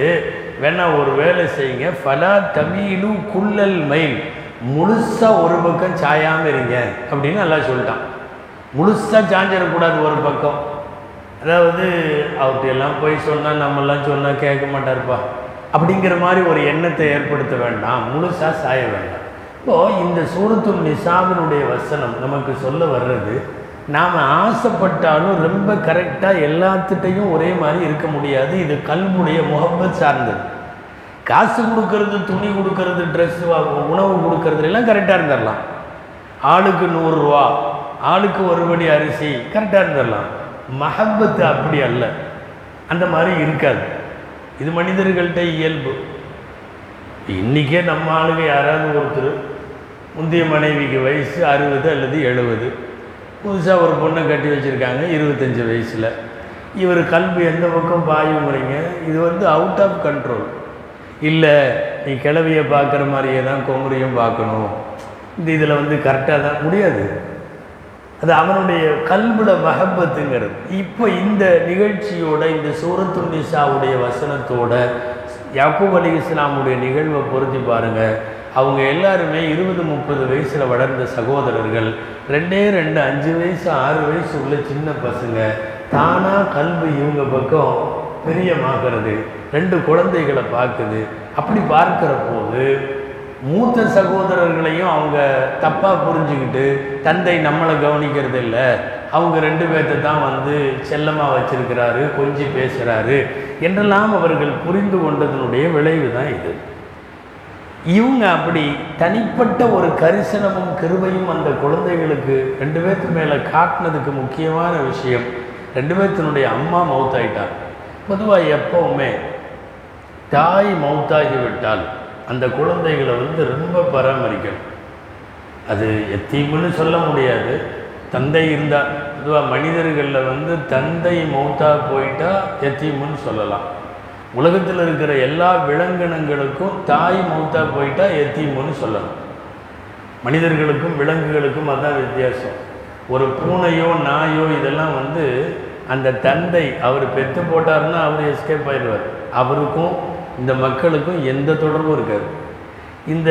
வேணா ஒரு வேலை செய்யுங்க. ஃபலா தமிழு குள்ளல் மயில் முழுசாக ஒரு பக்கம் சாயாமல் இருங்க அப்படின்னு நல்லா சொல்லிட்டான். முழுசாக சாஞ்சிடக்கூடாது ஒரு பக்கம். அதாவது அவர்கிட்ட எல்லாம் போய் சொன்னால் நம்மெல்லாம் சொன்னால் கேட்க மாட்டார்ப்பா. அப்படிங்கிற மாதிரி ஒரு எண்ணத்தை ஏற்படுத்த வேண்டாம். முழுசாக சாய வேண்டாம். இப்போது இந்த சூரத்துல் நிசாவினுடைய வசனம் நமக்கு சொல்ல வர்றது நாம் ஆசைப்பட்டாலும் ரொம்ப கரெக்டாக எல்லாத்துட்டையும் ஒரே மாதிரி இருக்க முடியாது. இது கல்முடைய முகப்பத் சார்ந்தது. காசு கொடுக்கறது துணி கொடுக்கறது ட்ரெஸ் உணவு கொடுக்கறது எல்லாம் கரெக்டாக இருந்துடலாம். ஆளுக்கு நூறுரூவா ஆளுக்கு ஒருபடி அரிசி கரெக்டாக இருந்துடலாம். மஹப்பத்து அப்படி அல்ல. அந்த மாதிரி இருக்காது. இது மனிதர்கள்ட்ட இயல்பு. இன்றைக்கே நம்ம ஆளுங்க யாராவது ஒருத்தர் முந்தைய மனைவிக்கு வயசு அறுபது அல்லது எழுபது. புதுசாக ஒரு பொண்ணை கட்டி வச்சுருக்காங்க இருபத்தஞ்சி வயசில். இவர் கல்வி எந்த பக்கம் பாயுங்கிறீங்க? இது வந்து அவுட் ஆஃப் கண்ட்ரோல் இல்லை நீ கிளவியை பார்க்குற மாதிரியே தான் கொங்குறையும் பார்க்கணும். இந்த இதில் வந்து கரெக்டாக தான் முடியாது. அது அவனுடைய கல்புல மகப்பத்துங்கிறது. இப்போ இந்த நிகழ்ச்சியோட இந்த சூரத்து வசனத்தோட யாக்கூப் அலி இஸ்லாமுடைய நிகழ்வை பொருத்தி பாருங்கள் அவங்க எல்லாருமே இருபது முப்பது வயசில் வளர்ந்த சகோதரர்கள். ரெண்டே ரெண்டு அஞ்சு வயசு ஆறு வயசு உள்ள சின்ன பசங்க. தானாக கல்வி இவங்க பக்கம் பெரியமாகிறது ரெண்டு குழந்தைகளை பார்க்குது. அப்படி பார்க்கிற போது மூத்த சகோதரர்களையும் அவங்க தப்பாக புரிஞ்சுக்கிட்டு தந்தை நம்மளை கவனிக்கிறது இல்லை அவங்க ரெண்டு பேர்த்த தான் வந்து செல்லமாக வச்சிருக்கிறாரு கொஞ்சி பேசுகிறாரு என்றெல்லாம் அவர்கள் புரிந்து கொண்டதனுடைய விளைவு தான் இது. இவங்க அப்படி தனிப்பட்ட ஒரு கரிசனமும் கிருபையும் அந்த குழந்தைகளுக்கு ரெண்டு பேர்த்து மேலே காட்டினதுக்கு முக்கியமான விஷயம் ரெண்டு பேர்த்தினுடைய அம்மா மவுத்தாயிட்டார் பொதுவாக எப்பவுமே தாய் மவுத்தாகி விட்டால் அந்த குழந்தைகளை வந்து ரொம்ப பராமரிக்கணும். அது எத்தீமுன்னு சொல்ல முடியாது. தந்தை இருந்தால் பொதுவாக மனிதர்களில் வந்து தந்தை மௌத்தாக போயிட்டால் எத்தீமுன்னு சொல்லலாம். உலகத்தில் இருக்கிற எல்லா விலங்கினங்களுக்கும் தாய் மூத்தா போயிட்டா எத்தீமுன்னு சொல்லலாம் மனிதர்களுக்கும் விலங்குகளுக்கும் அதான் வித்தியாசம். ஒரு பூனையோ நாயோ இதெல்லாம் வந்து அந்த தந்தை அவர் பெற்று போட்டாருன்னா அவர் எஸ்கேப் ஆயிடுவார். அவருக்கும் இந்த மக்களுக்கும் எந்த தொடர்பும் இருக்காது. இந்த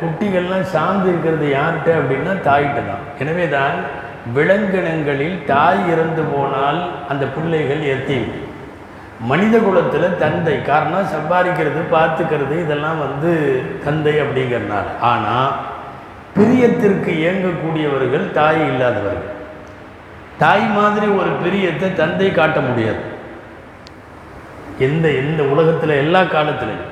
குட்டிகள்லாம் சார்ந்து இருக்கிறது யார்கிட்ட அப்படின்னா தாய்கிட்ட தான். எனவே தான் விலங்கினங்களில் தாய் இறந்து போனால் அந்த பிள்ளைகள் எத்தீம் மனித குலத்தில் தந்தை காரணம் சம்பாதிக்கிறது பார்த்துக்கிறது இதெல்லாம் வந்து தந்தை அப்படிங்கிறனால ஆனால் பிரியத்திற்கு இயங்கக்கூடியவர்கள் தாய் இல்லாதவர்கள். தாய் மாதிரி ஒரு பிரியத்தை தந்தை காட்ட முடியாது. எந்த எந்த உலகத்தில் எல்லா காலத்திலையும்.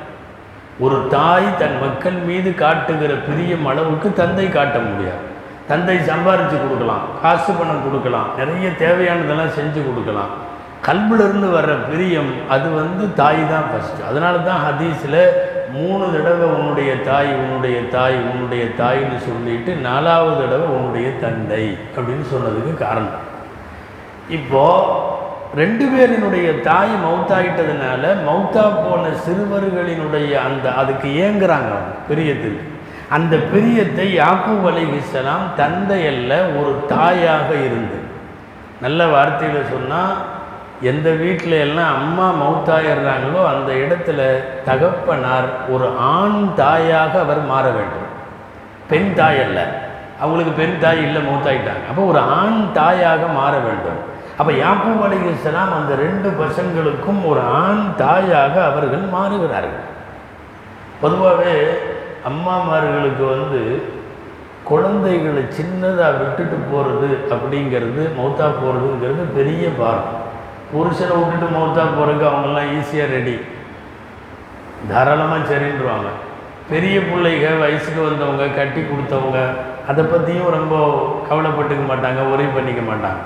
ஒரு தாய் தன் மக்கள் மீது காட்டுகிற பிரியம் அளவுக்கு தந்தை காட்ட முடியாது. தந்தை சம்பாரித்து கொடுக்கலாம் காசு பணம் கொடுக்கலாம் நிறைய தேவையானதெல்லாம் செஞ்சு கொடுக்கலாம். கல்விலிருந்து வர்ற பிரியம் அது வந்து தாய் தான் ஃபஸ்ட்டு அதனால தான் ஹதீஸில் மூணு தடவை உன்னுடைய தாய் உன்னுடைய தாய் உன்னுடைய தாய்ன்னு சொல்லிட்டு நாலாவது தடவை உன்னுடைய தந்தை அப்படின்னு சொன்னதுக்கு காரணம். இப்போது ரெண்டு பேரினுடைய தாய் மௌத்தாயிட்டதுனால மௌத்தா போன சிறுவர்களினுடைய அந்த அதுக்கு ஏங்குறாங்க அவங்க பிரியத்துக்கு அந்த பிரியத்தை யாக்கூப் அலைஹிஸ்ஸலாம் தந்தை தந்தையல்ல ஒரு தாயாக இருந்து. நல்ல வார்த்தையில் சொன்னால் எந்த வீட்டில் எல்லாம் அம்மா மௌத்தாயிடுறாங்களோ அந்த இடத்துல தகப்பனார் ஒரு ஆண் தாயாக அவர் மாற வேண்டும். பெண் தாய் அல்ல. அவங்களுக்கு பெண் தாய் இல்லை மௌத்தாயிட்டாங்க. அப்போ ஒரு ஆண் தாயாக மாற வேண்டும். அப்போ யாக்கூப் அலைஹிஸ்ஸலாம் அந்த ரெண்டு பசங்களுக்கும் ஒரு ஆண் தாயாக அவர்கள் மாறுகிறார்கள். பொதுவாகவே அம்மாமார்களுக்கு வந்து குழந்தைகளை சின்னதாக விட்டுட்டு போகிறது அப்படிங்கிறது மௌத்தா போகிறதுங்கிறது பெரிய பாரம். புருஷனை விட்டுட்டு மௌத்தா போகிறதுக்கு அவங்கெல்லாம் ஈஸியாக ரெடி தாராளமாக சரின்றுவாங்க. பெரிய பிள்ளைக வயசுக்கு வந்தவங்க கட்டி கொடுத்தவங்க அதை பற்றியும் ரொம்ப கவலைப்பட்டுக்க மாட்டாங்க ஒரே பண்ணிக்க மாட்டாங்க.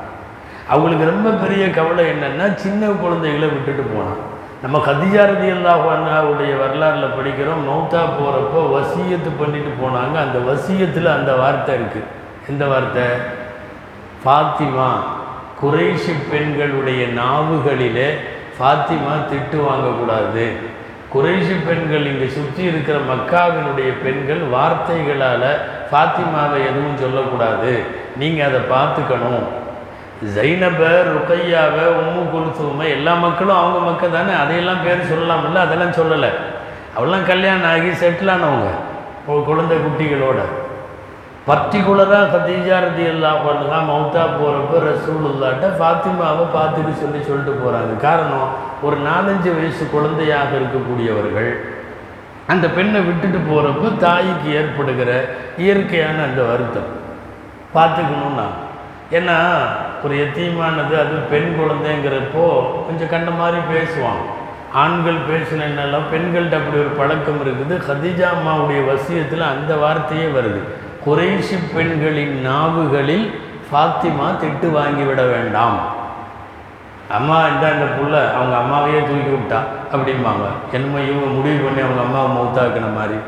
அவங்களுக்கு ரொம்ப பெரிய கவலை என்னென்னா சின்ன குழந்தைகளை விட்டுட்டு போனான் நம்ம கதிஜா அல்லாஹாவுடைய வரலாறில் படிக்கிறோம் மௌத்தா போகிறப்போ வசியத்து பண்ணிட்டு போனாங்க. அந்த வசியத்தில் அந்த வார்த்தை இருக்குது எந்த வார்த்தை? ஃபாத்திமா. குறைஷி பெண்களுடைய நாவுகளிலே ஃபாத்திமா திட்டு வாங்கக்கூடாது. குறைஷி பெண்கள் இங்கே சுற்றி இருக்கிற மக்காவினுடைய பெண்கள் வார்த்தைகளால் ஃபாத்திமாவை எதுவும் சொல்லக்கூடாது. நீங்கள் அதை பார்த்துக்கணும். ஜைனப ருக்கையாவை உம்மு குல்சூமை எல்லா மக்களும் அவங்க மக்கள் தானே? அதையெல்லாம் பேர் சொல்லலாம்ல அதெல்லாம் சொல்லலை. அவெல்லாம் கல்யாணம் ஆகி செட்டில் ஆனவங்க. குழந்தை குட்டிகளோட. பர்டிகுலராக கதீஜா ரதி எல்லாம் பண்ணுங்க மௌத்தா போகிறப்ப ரசூலுல்லாட்ட ஃபாத்திமாவை பார்த்துட்டு சொல்லி சொல்லிட்டு போகிறாங்க காரணம் ஒரு நாலஞ்சு வயசு குழந்தையாக இருக்கக்கூடியவர்கள் அந்த பெண்ணை விட்டுட்டு போகிறப்ப தாய்க்கு ஏற்படுகிற இயற்கையான அந்த வருத்தம். பார்த்துக்கணும்னா ஏன்னா ஒரு எத்தியமானது அது பெண் குழந்தைங்கிறப்போ கொஞ்சம் கண்ட மாதிரி பேசுவான் ஆண்கள் பேசினெல்லாம் பெண்கள்கிட்ட அப்படி ஒரு பழக்கம் இருக்குது. ஹதீஜா அம்மாவுடைய வசியத்தில் அந்த வார்த்தையே வருது. குறைஷி பெண்களின் நாவுகளில் ஃபாத்திமா திட்டு வாங்கி விட வேண்டாம். அம்மா இந்த அந்த புள்ள அவங்க அம்மாவையே தூக்கி விட்டா அப்படிம்பாங்க. என்னமோ இவங்க முடிவு பண்ணி அவங்க அம்மாவை மௌத்தாக்குன மாதிரி.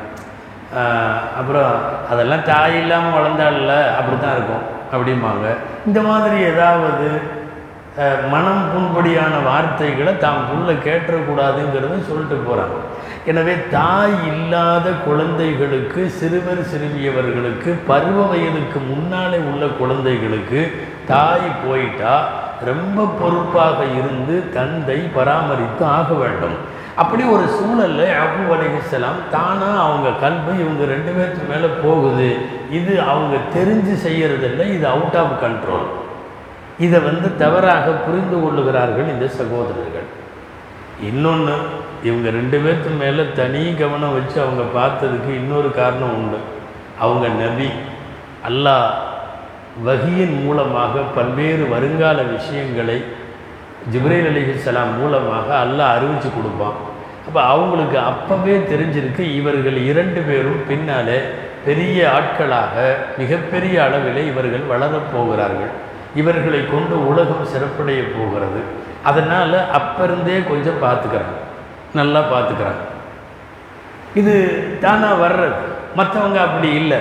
அப்புறம் அதெல்லாம் தாய் இல்லாமல் வளர்ந்தாள்ல அப்படி தான் இருக்கும் அப்படிம்பாங்க. இந்த மாதிரி ஏதாவது மனம் புண்படியான வார்த்தைகளை தாம் புள்ள கேட்டக்கூடாதுங்கிறத சொல்லிட்டு போகிறாங்க எனவே தாய் இல்லாத குழந்தைகளுக்கு சிறுவர் சிறுமியவர்களுக்கு பருவ வயதுக்கு முன்னாலே உள்ள குழந்தைகளுக்கு தாய் போயிட்டா ரொம்ப பொறுப்பாக இருந்து தந்தை பராமரித்து ஆக வேண்டும். அப்படி ஒரு சூழல்ல அபு அலைஹிஸ்ஸலாம் தானாக அவங்க கல்வி இவங்க ரெண்டு பேர்த்து மேலே போகுது. இது அவங்க தெரிஞ்சு செய்யறதில்ல இது அவுட் ஆஃப் கண்ட்ரோல் இதை வந்து தவறாக புரிந்து கொள்ளுகிறார்கள் இந்த சகோதரர்கள். இன்னொன்று இவங்க ரெண்டு பேர்த்து மேலே தனி கவனம் வச்சு அவங்க பார்த்ததுக்கு இன்னொரு காரணம் உண்டு. அவங்க நபி அல்லாஹ் வகியின் மூலமாக பல்வேறு வருங்கால விஷயங்களை ஜிப்ரேல் அலிஹலாம் மூலமாக அல்லாஹ் அறிவிச்சு கொடுப்பான். அப்போ அவங்களுக்கு அப்போவே தெரிஞ்சிருக்கு இவர்கள் இரண்டு பேரும் பின்னாலே பெரிய ஆட்களாக மிகப்பெரிய அளவில் இவர்கள் வளரப் போகிறார்கள். இவர்களை கொண்டு உலகம் சிறப்படைய போகிறது. அதனால் அப்பருந்தே கொஞ்சம் பார்த்துக்கிறாங்க நல்லா பார்த்துக்கிறாங்க இது தானாக வர்றது. மற்றவங்க அப்படி இல்லை.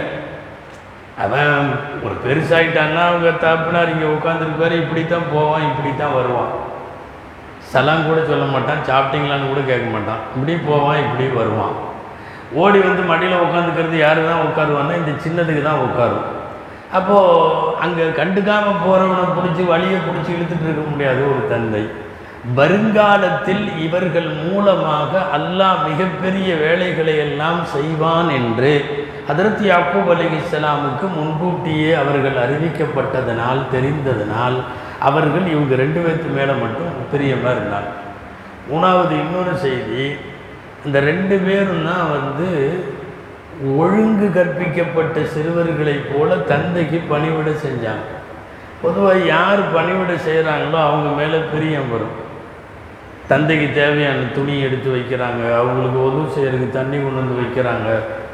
அவன் ஒரு பெருசாயிட்டான்னா அவங்க தப்புனார் இங்கே உட்காந்துருப்பார் இப்படி தான் போவான் இப்படி தான் வருவான். சலாம் கூட சொல்ல மாட்டான் சாப்பிட்டீங்களான்னு கூட கேட்க மாட்டான். இப்படி போவான் இப்படி வருவான். ஓடி வந்து மடியில் உட்காந்துக்கிறது யார் தான் உட்காருவான்னா இந்த சின்னதுக்கு தான் உட்காரும். அப்போது அங்கே கண்டுக்காமல் போகிறவனை பிடிச்சி வழியை பிடிச்சி இழுத்துட்டு இருக்க முடியாது ஒரு தந்தை. வருங்காலத்தில் இவர்கள் மூலமாக அல்லாஹ் மிகப்பெரிய வேலைகளை எல்லாம் செய்வான் என்று ஹதரத் யாக்கூப் இஸ்லாமுக்கு முன்கூட்டியே அவர்கள் அறிவிக்கப்பட்டதனால் தெரிந்ததனால் அவர்கள் இவங்க ரெண்டு பேர்த்து மேலே மட்டும் பிரியமாக இருந்தாங்க. மூணாவது இன்னொரு செய்தி இந்த ரெண்டு பேரும் தான் வந்து ஒழுங்கு கற்பிக்கப்பட்ட சிறுவர்களைப் போல தந்தைக்கு பணிவிட செஞ்சாங்க. பொதுவாக யார் பணிவிட செய்கிறாங்களோ அவங்க மேலே பிரியம் வரும். தந்தைக்கு தேவையான துணி எடுத்து வைக்கிறாங்க அவங்களுக்கு உதவி செய்கிறதுக்கு தண்ணி கொண்டு வந்து வைக்கிறாங்க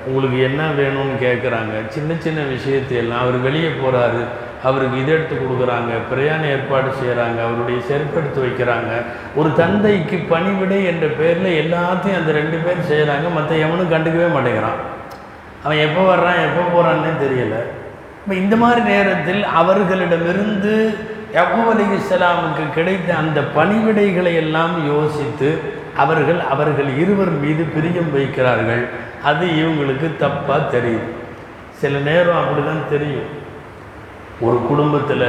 உங்களுக்கு என்ன வேணும்னு கேட்குறாங்க சின்ன சின்ன விஷயத்தையெல்லாம் அவர் வெளியே போகிறாரு அவருக்கு இது எடுத்து கொடுக்குறாங்க பிரயாண ஏற்பாடு செய்கிறாங்க அவருடைய செருப்படுத்து வைக்கிறாங்க. ஒரு தந்தைக்கு பணிவிடை என்ற பேரில் எல்லாத்தையும் அந்த ரெண்டு பேர் செய்கிறாங்க மற்ற எவனும் கண்டுக்கவே மாட்டேங்கிறான். அவன் எப்போ வர்றான் எப்போ போகிறான்னே தெரியலை. இப்போ இந்த மாதிரி நேரத்தில் அவர்களிடமிருந்து யக்கூப் அலி இஸ்லாமுக்கு கிடைத்த அந்த பணிவிடைகளை எல்லாம் யோசித்து அவர்கள் அவர்கள் இருவர் மீது பிரியம் வைக்கிறார்கள். அது இவங்களுக்கு தப்பாக தெரியும். சில நேரம் அப்படி தான் தெரியும். ஒரு குடும்பத்தில்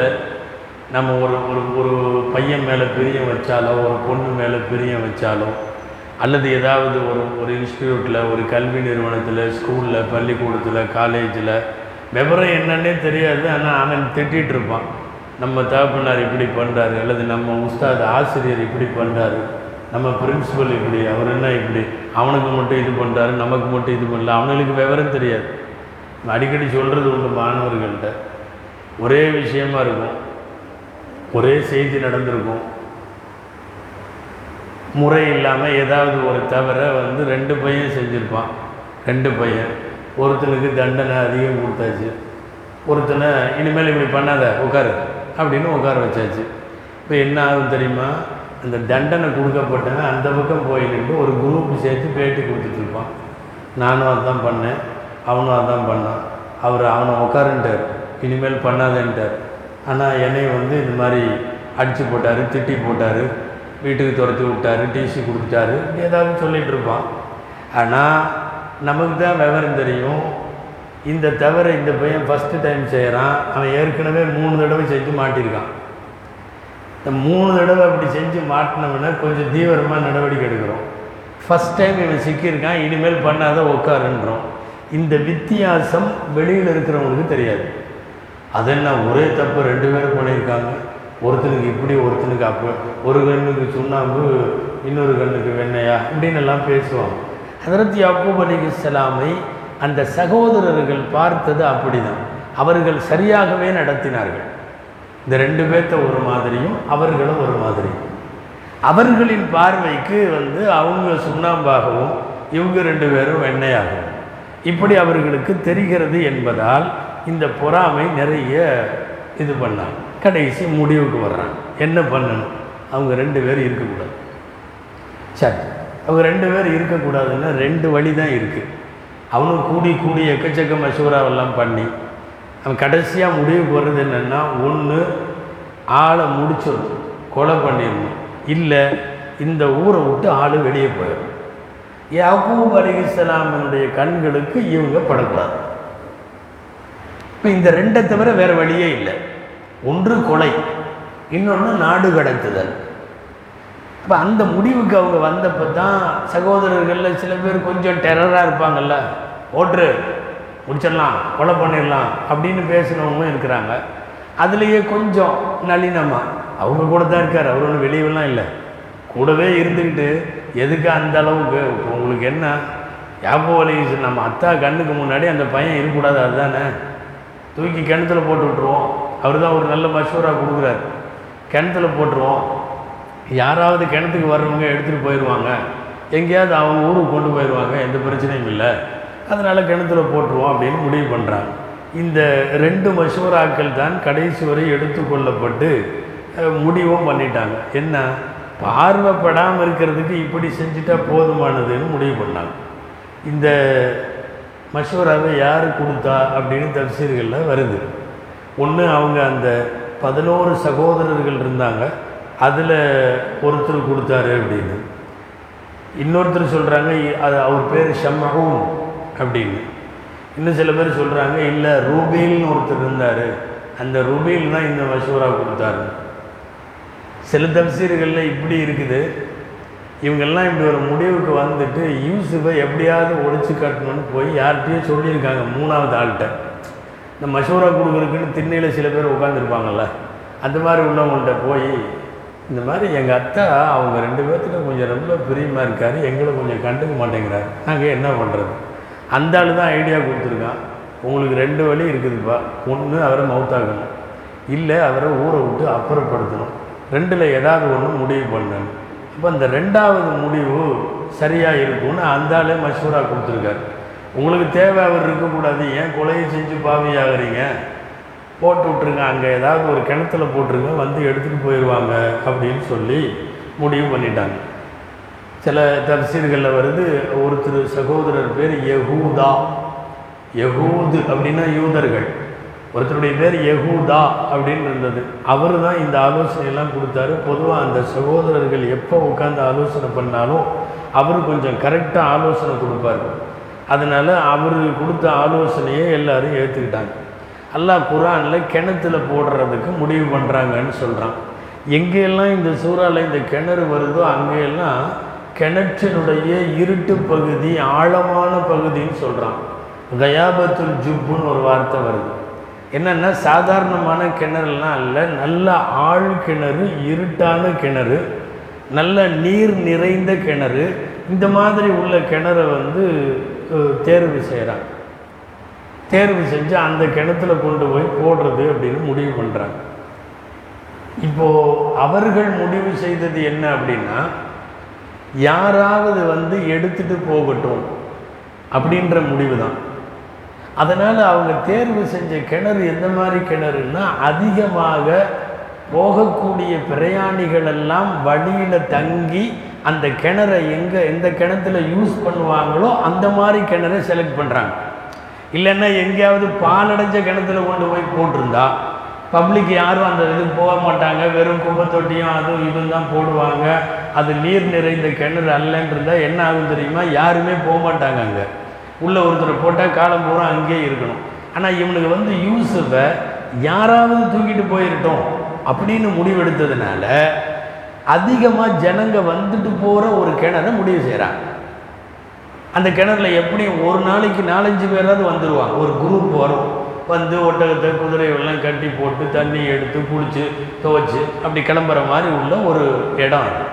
நம்ம ஒரு ஒரு ஒரு பையன் மேலே பிரியம் வச்சாலோ ஒரு பொண்ணு மேலே பிரியம் வச்சாலோ அல்லது ஏதாவது ஒரு ஒரு இன்ஸ்டியூட்டில் ஒரு கல்வி நிறுவனத்தில் ஸ்கூலில் பள்ளிக்கூடத்தில் காலேஜில் விவரம் என்னன்னே தெரியாது ஆனால் அவன் திட்டிகிட்டு இருப்பான். நம்ம தகப்பனார் இப்படி பண்ணுறாரு அல்லது நம்ம உஸ்தாத் ஆசிரியர் இப்படி பண்ணுறாரு நம்ம பிரின்சிபல் இப்படி அவர் என்ன இப்படி அவனுக்கு மட்டும் இது பண்ணுறாரு நமக்கு மட்டும் இது பண்ணல அவனுக்கு விவரம் தெரியாது. அடிக்கடி சொல்கிறது உண்டு மாணவர்கள்ட்ட. ஒரே விஷயமா இருக்கும். ஒரே செய்தி நடந்திருக்கும். முறை இல்லாமல் ஏதாவது ஒரு தவிர வந்து ரெண்டு பையன் செஞ்சுருப்பான். ரெண்டு பையன். ஒருத்தனுக்கு தண்டனை அதிகம் கொடுத்தாச்சு. ஒருத்தனை இனிமேல் இப்படி பண்ணாத உட்காரு அப்படின்னு உட்கார வச்சாச்சு. இப்போ என்ன ஆகும் தெரியுமா? அந்த தண்டனை கொடுக்கப்பட்டவன் அந்த பக்கம் போய் நின்று ஒரு குரூப் சேர்த்து பேட்டி கொடுத்துட்டு இருப்பான். நானும் அதான் பண்ணேன் அவனும் அதான் பண்ணான். அவர் அவனை உட்காருன்ட்டார். இனிமேல் பண்ணாதேன்ட்டார். ஆனால் என்னை வந்து இந்த மாதிரி அடித்து போட்டார் திட்டி போட்டார். வீட்டுக்கு துரத்தி விட்டாரு டிசி கொடுத்துட்டாரு ஏதாவது சொல்லிகிட்டு இருப்பான். ஆனால் நமக்கு தான் விவரம் தெரியும். இந்த தவறை இந்த பையன் ஃபஸ்ட்டு டைம் செய்கிறான் அவன் ஏற்கனவே மூணு தடவை செஞ்சு மாட்டியிருக்கான். இந்த மூணு தடவை அப்படி செஞ்சு மாட்டினவனை கொஞ்சம் தீவிரமாக நடவடிக்கை எடுக்கிறோம். ஃபஸ்ட் டைம் இவன் சிக்கியிருக்கான் இனிமேல் பண்ணாத உட்காருன்றோம் இந்த வித்தியாசம் வெளியில் இருக்கிறவங்களுக்கு தெரியாது. அதென்ன என்ன ஒரே தப்பு ரெண்டு பேரும் பண்ணியிருக்காங்க? ஒருத்தனுக்கு இப்படி ஒருத்தனுக்கு அப்போ ஒரு கண்ணுக்கு சுண்ணாம்பு இன்னொரு கண்ணுக்கு வெண்ணையா? அப்படின்னு எல்லாம் பேசுவாங்க. ஹதரத் யாக்கூப் அலி இஸ்லாமை அந்த சகோதரர்கள் பார்த்தது அப்படிதான். அவர்கள் சரியாகவே நடத்தினார்கள். இந்த ரெண்டு பேர்த்த ஒரு மாதிரியும் அவர்களும் ஒரு மாதிரி அவர்களின் பார்வைக்கு வந்து அவங்க சுண்ணாம்பாகவும் இவங்க ரெண்டு பேரும் வெண்ணையாகவும். இப்படி அவர்களுக்கு தெரிகிறது என்பதால் இந்த பொறாமை நிறைய இது பண்ணாங்க. கடைசி முடிவுக்கு வர்றாங்க. என்ன பண்ணணும்? அவங்க ரெண்டு பேரும் இருக்கக்கூடாது. சரி. அவங்க ரெண்டு பேரும் இருக்கக்கூடாதுன்னா ரெண்டு வழி தான் இருக்குது அவனும் கூடி கூடி எக்கச்சக்க மசூராவெல்லாம் பண்ணி அவன் கடைசியாக முடிவு போடுறது என்னென்னா ஒன்று ஆளை முடிச்சிடணும். கொலை பண்ணிடணும். இல்லை இந்த ஊரை விட்டு ஆள் வெளியே போயிடும் யாக்கூப் அலிஸ்லாமினுடைய கண்களுக்கு இவங்க படக்கூடாது. இப்போ இந்த ரெண்டை தவிர வேறு வழியே இல்லை. ஒன்று கொலை இன்னொன்று நாடு கடத்துதல். அப்போ அந்த முடிவுக்கு அவங்க வந்தப்போ தான் சகோதரர்களில் சில பேர் கொஞ்சம் டெரராக இருப்பாங்கல்ல. ஓட்ரு முடிச்சிடலாம் கொலை பண்ணிடலாம் அப்படின்னு பேசினவங்களும் இருக்கிறாங்க. அதுலேயே கொஞ்சம் நளினமாக அவங்க கூட தான் இருக்கார் அவர் ஒன்றும் வெளியெல்லாம் இல்லை. கூடவே இருந்துக்கிட்டு எதுக்கு அந்த அளவுக்கு உங்களுக்கு என்ன? யாப்போ வலி நம்ம அத்தா கண்ணுக்கு முன்னாடி அந்த பையன் இருக்கக்கூடாது அதுதானே? தூக்கி கிணத்துல போட்டு விட்ருவோம் அவர் தான் ஒரு நல்ல மஷூராக கொடுக்குறாரு. கிணத்துல போட்டுருவோம். யாராவது கிணத்துக்கு வர்றவங்க எடுத்துகிட்டு போயிடுவாங்க எங்கேயாவது அவங்க ஊருக்கு கொண்டு போயிடுவாங்க எந்த பிரச்சனையும் இல்லை. அதனால் கிணத்துல போட்டுருவோம் அப்படின்னு முடிவு பண்ணுறாங்க இந்த ரெண்டு மஷூராக்கள் தான் கடைசி வரை எடுத்துக்கொள்ளப்பட்டு முடிவும் பண்ணிட்டாங்க. என்ன? பார்வைப்படாமல் இருக்கிறதுக்கு இப்படி செஞ்சுட்டா போதுமானதுன்னு முடிவு பண்ணாங்க. இந்த மஷூராவை யார் கொடுத்தா அப்படின்னு தப்சீர்களில் வருது. ஒன்று அவங்க அந்த பதினோரு சகோதரர்கள் இருந்தாங்க. அதில் ஒருத்தர் கொடுத்தாரு அப்படின்னு. இன்னொருத்தர் சொல்கிறாங்க அது அவர் பேர் ஷம்மஹூன் அப்படின்னு. இன்னும் சில பேர் சொல்கிறாங்க இல்லை ரூபேல்னு ஒருத்தர் இருந்தார். அந்த ரூபேல் தான் இந்த மஷூரா கொடுத்தாரு. சில தப்சீர்களில் இப்படி இருக்குது. இவங்கெல்லாம் இப்படி ஒரு முடிவுக்கு வந்துட்டு யூசுஃபை எப்படியாவது ஒழிச்சு காட்டணும்னு போய் யார்கிட்டயோ சொல்லியிருக்காங்க மூணாவது ஆள்கிட்ட. இந்த மசூரா கொடுக்குறதுக்குன்னு திண்ணையில் சில பேர் உட்காந்துருப்பாங்கல்ல அந்த மாதிரி உள்ளவங்கள்ட்ட போய் இந்த மாதிரி எங்கள் அத்தா அவங்க ரெண்டு பேர்த்துல கொஞ்சம் ரொம்ப பிரியமாக இருக்கார் எங்களை கொஞ்சம் கண்டுக்க மாட்டேங்கிறார். நாங்கள் என்ன பண்ணுறது அந்த ஆள் தான் ஐடியா கொடுத்துருக்கான். உங்களுக்கு ரெண்டு வழி இருக்குதுப்பா. ஒன்று அவரை மவுத்தாக்கணும் இல்லை அவரை ஊரை விட்டு அப்புறப்படுத்தணும். ரெண்டில் ஏதாவது ஒன்று முடிவு பண்ணணும். அப்போ அந்த ரெண்டாவது முடிவு சரியாக இருக்கும்னு அந்த ஆளே மஷூராக கொடுத்துருக்காரு. உங்களுக்கு தேவை அவர் இருக்கக்கூடாது. ஏன் கொலையை செஞ்சு பாவியாகிறீங்க? போட்டு விட்ருங்க அங்கே ஏதாவது ஒரு கிணத்துல போட்டுருங்க. வந்து எடுத்துகிட்டு போயிடுவாங்க அப்படின்னு சொல்லி முடிவு பண்ணிட்டாங்க. சில தப்சீர்களில் வருது ஒருத்தர் சகோதரர் பேர் யகூதா. யகூது அப்படின்னா யூதர்கள். ஒருத்தருடைய பேர் யகூதா அப்படின்னு இருந்தது. அவர் தான் இந்த ஆலோசனையெல்லாம் கொடுத்தாரு. பொதுவாக அந்த சகோதரர்கள் எப்போ உட்காந்து ஆலோசனை பண்ணாலும் அவர் கொஞ்சம் கரெக்டாக ஆலோசனை கொடுப்பார். அதனால் அவர் கொடுத்த ஆலோசனையை எல்லாரும் ஏற்றுக்கிட்டாங்க அல்லாஹ் குரானில் கிணத்துல போடுறதுக்கு முடிவு பண்ணுறாங்கன்னு சொல்கிறான் எங்கெல்லாம் இந்த சூறாவில் இந்த கிணறு வருதோ அங்கெல்லாம் கிணற்றினுடைய இருட்டு பகுதி ஆழமான பகுதின்னு சொல்கிறான் கயாபத்துல் ஜுப்புன்னு ஒரு வார்த்தை வருது. என்னென்னா சாதாரணமான கிணறுலாம் இல்லை நல்ல ஆழ் கிணறு இருட்டான கிணறு நல்ல நீர் நிறைந்த கிணறு இந்த மாதிரி உள்ள கிணறை வந்து தேர்வு செய்கிறாங்க தேர்வு செஞ்சு அந்த கிணத்துல கொண்டு போய் போடுறது அப்படின்னு முடிவு பண்ணுறாங்க இப்போது அவர்கள் முடிவு செய்தது என்ன அப்படின்னா யாராவது வந்து எடுத்துகிட்டு போகட்டும் அப்படின்ற முடிவு தான் அதனால் அவங்க தேர்வு செஞ்ச கிணறு எந்த மாதிரி கிணறுன்னா அதிகமாக போகக்கூடிய பிரயாணிகள் எல்லாம் வழியில் தங்கி அந்த கிணறை எங்கே எந்த கிணத்துல யூஸ் பண்ணுவாங்களோ அந்த மாதிரி கிணறை செலக்ட் பண்ணுறாங்க இல்லைன்னா எங்கேயாவது பாலடைஞ்ச கிணத்துல கொண்டு போய் போட்டிருந்தா பப்ளிக் யாரும் அந்த இதுக்கு போக மாட்டாங்க. வெறும் குப்பை தொட்டியும் அதுவும் இதுவும் தான் போடுவாங்க. அது நீர் நிறைந்த கிணறு அல்லன்றதா என்ன ஆகும் தெரியுமா? யாருமே போக மாட்டாங்க அங்கே. உள்ளே ஒருத்தர் போட்டால் காலம் பூரா அங்கேயே இருக்கணும். ஆனால் இவனுக்கு வந்து யூஸுவை யாராவது தூக்கிட்டு போயிருட்டோம் அப்படின்னு முடிவெடுத்ததுனால அதிகமாக ஜனங்க வந்துட்டு போகிற ஒரு கிணறு முடிவு செய்கிறாங்க அந்த கிணறுல எப்படியும் ஒரு நாளைக்கு நாலஞ்சு பேராவது வந்துடுவாங்க ஒரு குரூப் வரும். வந்து ஒட்டகத்தை குதிரையெல்லாம் கட்டி போட்டு தண்ணி எடுத்து குளிச்சு துவைச்சு அப்படி கிளம்புற மாதிரி உள்ள ஒரு இடம் அது.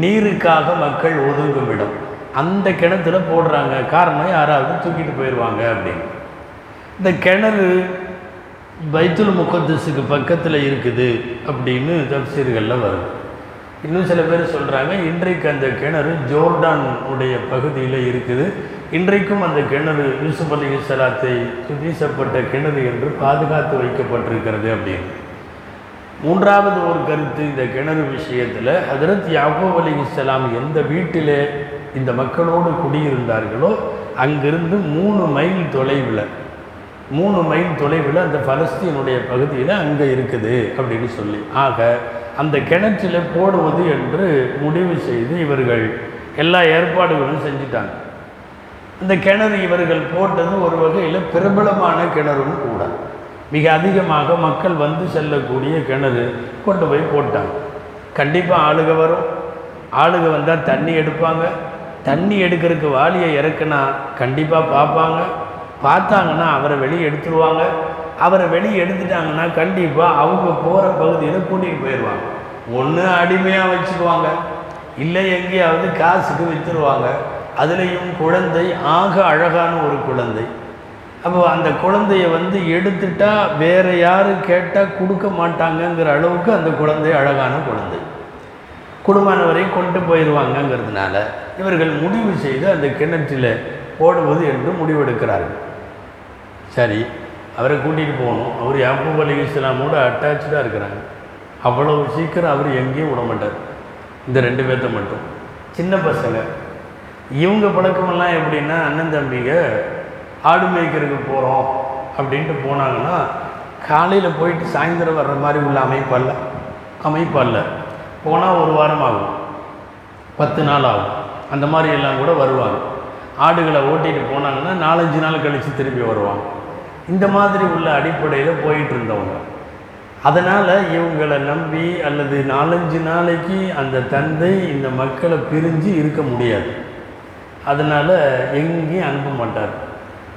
நீருக்காக மக்கள் ஒதுங்கும் இடம். அந்த கிணத்துல போடுறாங்க. காரணம் யாராவது தூக்கிட்டு போயிடுவாங்க அப்படின்னு. இந்த கிணறு பைத்துல் முகத்தஸுக்கு பக்கத்தில் இருக்குது அப்படின்னு தப்சீர்களில் வருது. இன்னும் சில பேர் சொல்கிறாங்க இன்றைக்கு அந்த கிணறு ஜோர்டான் உடைய பகுதியில் இருக்குது. இன்றைக்கும் அந்த கிணறு யூசுப் அலி சலாத்தை வீசப்பட்ட கிணறு என்று பாதுகாத்து வைக்கப்பட்டிருக்கிறது அப்படின்னு. மூன்றாவது ஒரு கருத்து இந்த கிணறு விஷயத்தில் ஹதரத் யாபூப் அலி இஸ்லாம் எந்த வீட்டிலே இந்த மக்களோடு குடியிருந்தார்களோ அங்கிருந்து மூணு மைல் தொலைவில் மூணு மைல் தொலைவில் அந்த பலஸ்தீனுடைய பகுதியில் அங்கே இருக்குது அப்படின்னு சொல்லி. ஆக அந்த கிணற்றில் போடுவது என்று முடிவு செய்து இவர்கள் எல்லா ஏற்பாடுகளும் செஞ்சிட்டாங்க. இந்த கிணறு இவர்கள் போட்டது ஒரு வகையில் பிரபலமான கிணறும் கூட. மிக அதிகமாக மக்கள் வந்து செல்லக்கூடிய கிணறு கொண்டு போய் போட்டாங்க. கண்டிப்பாக ஆளுக வரும். ஆளுக வந்தால் தண்ணி எடுப்பாங்க. தண்ணி எடுக்கிறதுக்கு வாளியை இறக்குனா கண்டிப்பாக பார்ப்பாங்க. பார்த்தாங்கன்னா அவரை வெளியே எடுத்துருவாங்க. அவரை வெளியே எடுத்துட்டாங்கன்னா கண்டிப்பாக அவங்க போகிற பகுதியில் கூட்டிகிட்டு போயிடுவாங்க. ஒன்று அடிமையாக வச்சுக்குவாங்க. இல்லை எங்கேயாவது காசுக்கு விற்றுருவாங்க அதுலேயும் குழந்தை ஆக அழகான ஒரு குழந்தை. அப்போ அந்த குழந்தைய வந்து எடுத்துட்டா வேறு யாரும் கேட்டால் கொடுக்க மாட்டாங்கங்கிற அளவுக்கு அந்த குழந்தை அழகான குழந்தை. குடும்பமானவரை கொண்டு போயிடுவாங்கங்கிறதுனால இவர்கள் முடிவு செய்து அந்த கிணற்றில் போடுவது என்று முடிவெடுக்கிறார்கள். சரி அவரை கூட்டிகிட்டு போகணும். அவர் யாப்பூப் அலி இஸ்லாமோடு அட்டாச்சாக இருக்கிறாங்க. அவ்வளவு சீக்கிரம் அவர் எங்கேயும் விட மாட்டார். இந்த ரெண்டு பேர்த்த மட்டும். சின்ன பசங்க. இவங்க பழக்கமெல்லாம் எப்படின்னா அண்ணன் தம்பிங்க ஆடு மேய்க்கிறதுக்கு போகிறோம் அப்படின்ட்டு போனாங்கன்னா காலையில் போயிட்டு சாயந்தரம் வர்ற மாதிரி உள்ள அமைப்பல்ல அமைப்பல்ல போனால் ஒரு வாரம் ஆகும். பத்து நாள் ஆகும். அந்த மாதிரி எல்லாம் கூட வருவாங்க. ஆடுகளை ஓட்டிகிட்டு போனாங்கன்னா நாலஞ்சு நாள் கழித்து திரும்பி வருவாங்க. இந்த மாதிரி உள்ள அடிப்படையில் போயிட்டு இருந்தவங்க. அதனால் இவங்களை நம்பி அல்லது நாலஞ்சு நாளைக்கு அந்த தந்தை இந்த மக்களை பிரிஞ்சு இருக்க முடியாது. அதனால் எங்கேயும் அனுப்ப மாட்டார்.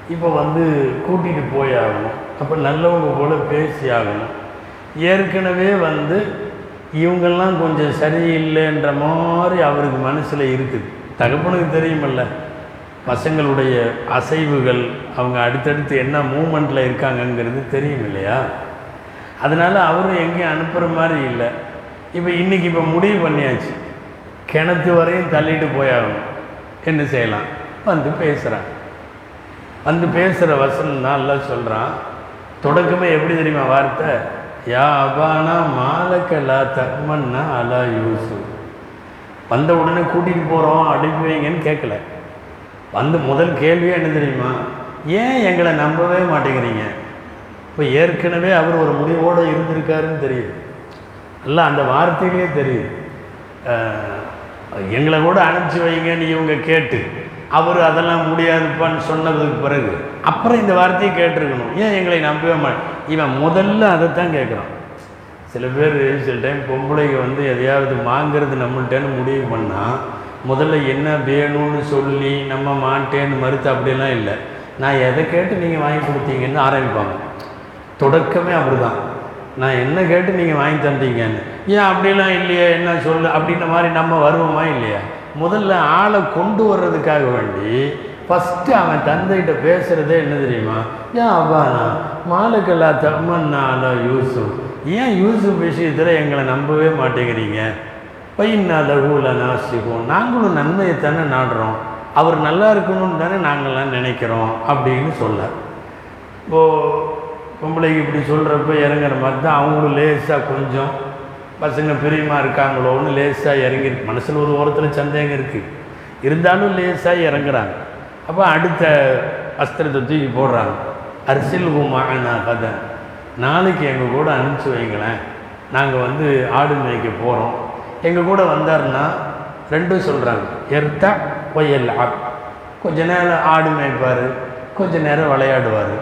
இப்போ வந்து கூட்டிகிட்டு போய் ஆகணும். அப்போ நல்லவங்க போல் பேசி ஆகணும். ஏற்கனவே வந்து இவங்கெல்லாம் கொஞ்சம் சரியில்லைன்ற மாதிரி அவருக்கு மனசில் இருக்குது. தகப்பனுக்கு தெரியுமல்ல. பசங்களுடைய அசைவுகள் அவங்க அடுத்தடுத்து என்ன மூமெண்ட்டில் இருக்காங்கங்கிறது தெரியும் இல்லையா? அதனால் அவரும் எங்கேயும் அனுப்புகிற மாதிரி இல்லை. இப்போ இன்றைக்கி இப்போ முடிவு பண்ணியாச்சு. கிணத்து வரையும் தள்ளிட்டு போயாகணும். என்ன செய்யலாம்? வந்து பேசுகிறான் வந்து பேசுகிற வசனம் தான் எல்லாம் சொல்கிறான் தொடக்கமே எப்படி தெரியுமா வார்த்தை? யா அபானா மாலக்கலா தர்மன்னா அலா யூசு வந்த உடனே கூட்டிகிட்டு போகிறோம் அனுப்பி வைங்கன்னு கேட்கல வந்து முதல் கேள்வியே என்ன தெரியுமா? ஏன் எங்களை நம்பவே மாட்டேங்கிறீங்க? இப்போ ஏற்கனவே அவர் ஒரு முடிவோடு இருந்திருக்காருன்னு தெரியுது. எல்லாம் அந்த வார்த்தையிலே தெரியுது. எங்களை கூட அனுப்பிச்சி வைங்கன்னு இவங்க கேட்டு அவர் அதெல்லாம் முடியாதுப்பான்னு சொன்னதுக்கு பிறகு அப்புறம் இந்த வார்த்தையை கேட்டிருக்கணும். ஏன் எங்களை நம்பவே மாட்டேன் இவன் முதல்ல அதைத்தான் கேட்குறான். சில பேர் சில டைம் பொம்பளைங்க வந்து எதையாவது வாங்கிறது நம்மள்ட்டேன்னு முடிவு பண்ணால் முதல்ல என்ன வேணும்னு சொல்லி நம்ம மாட்டேன்னு மறுத்து அப்படிலாம் இல்லை. நான் எதை கேட்டு நீங்கள் வாங்கி கொடுத்தீங்கன்னு ஆரம்பிப்பாங்க. தொடக்கமே அப்படிதான். நான் என்ன கேட்டு நீங்கள் வாங்கி தந்தீங்கன்னு. ஏன் அப்படிலாம் இல்லையே என்ன சொல்லு அப்படின்ற மாதிரி நம்ம வருவோமா இல்லையா? முதல்ல ஆளை கொண்டு வர்றதுக்காக வேண்டி ஃபஸ்ட்டு அவன் தந்தைகிட்ட பேசுகிறதே என்ன தெரியுமா? ஏன் அப்பானா மாலுக்கல்லா தம்மன்னா அலா யூசுப். ஏன் யூசுப் விஷயத்தில் எங்களை நம்பவே மாட்டேங்கிறீங்க? பையன் லகுல நாசிக்கும் நாங்களும் நன்மையை தானே நாடுறோம். அவர் நல்லா இருக்கணும்னு தானே நாங்கள்லாம் நினைக்கிறோம். அப்படின்னு சொல்ல. இப்போது பொம்பளைக்கு இப்படி சொல்கிறப்ப இறங்குற மாதிரி தான் அவங்களும் லேசாக கொஞ்சம் பசங்க பிரியமாக இருக்காங்களோன்னு லேசாக இறங்கிருக்கு மனசில் ஒரு ஓரத்தில் சந்தேகம் இருக்குது இருந்தாலும் லேசாக இறங்குறாங்க. அப்போ அடுத்த அஸ்திரத்தை தூக்கி போடுறாங்க. அரசியல் குமானா கதை நாளைக்கு எங்கள் கூட அனுப்பிச்சி வைங்களேன். நாங்கள் வந்து ஆடு மேய்க்க போகிறோம் எங்கள் கூட வந்தாருன்னா ரெண்டும் சொல்கிறாங்க எர்த்தா பொய்யல் ஆப். கொஞ்ச நேரம் ஆடு மேய்ப்பார் கொஞ்ச நேரம் விளையாடுவார்.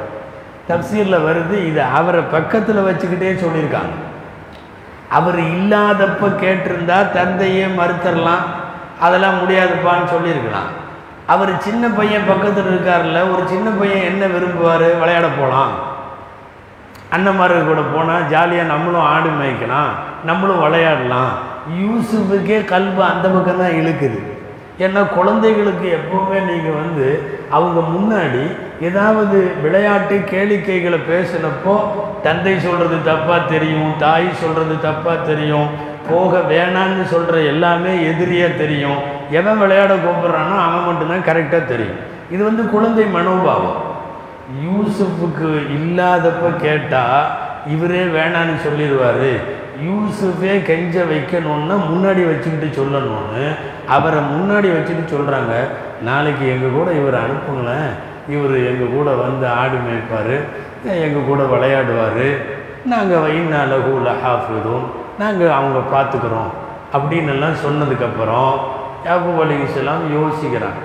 தப்சீரில் வருது இது அவரை பக்கத்தில் வச்சுக்கிட்டே சொல்லியிருக்காங்க. அவர் இல்லாதப்ப கேட்டிருந்தா தந்தையே மறுத்தரலாம் அதெல்லாம் முடியாதுப்பான்னு சொல்லியிருக்கலாம். அவர் சின்ன பையன் பக்கத்தில் இருக்கார்ல ஒரு சின்ன பையன் என்ன விரும்புவார்? விளையாட போகலாம் அண்ணன்மார்கள் கூட போனால் ஜாலியாக நம்மளும் ஆடு மேய்க்கலாம் நம்மளும் விளையாடலாம். யூசுஃபுக்கே கல்வி அந்த பக்கம் தான் இழுக்குது. ஏன்னா குழந்தைகளுக்கு எப்போவுமே நீங்கள் வந்து அவங்க முன்னாடி ஏதாவது விளையாட்டு கேளிக்கைகளை பேசினப்போ தந்தை சொல்கிறது தப்பாக தெரியும் தாய் சொல்கிறது தப்பாக தெரியும் போக வேணான்னு சொல்கிற எல்லாமே எதிரியாக தெரியும். எவன் விளையாட கூப்பிட்றானோ அவன் மட்டும்தான் கரெக்டாக தெரியும். இது வந்து குழந்தை மனோபாவம். யூசுஃபுக்கு இல்லாதப்ப கேட்டால் இவரே வேணான்னு சொல்லிடுவார். யூசுஃபே கெஞ்ச வைக்கணுன்னா முன்னாடி வச்சுக்கிட்டு சொல்லணும்னு அவரை முன்னாடி வச்சுட்டு சொல்கிறாங்க நாளைக்கு எங்கள் கூட இவர் அனுப்புங்களேன். இவர் எங்கள் கூட வந்து ஆடு மேய்ப்பார் எங்கள் கூட விளையாடுவார். நாங்கள் வைநாளகு லஹாஃபிதும் நாங்கள் அவங்க பார்த்துக்குறோம் அப்படின்னு எல்லாம் சொன்னதுக்கப்புறம் யாக்கூப் அலைஹிஸ்ஸலாம் யோசிக்கிறாங்க.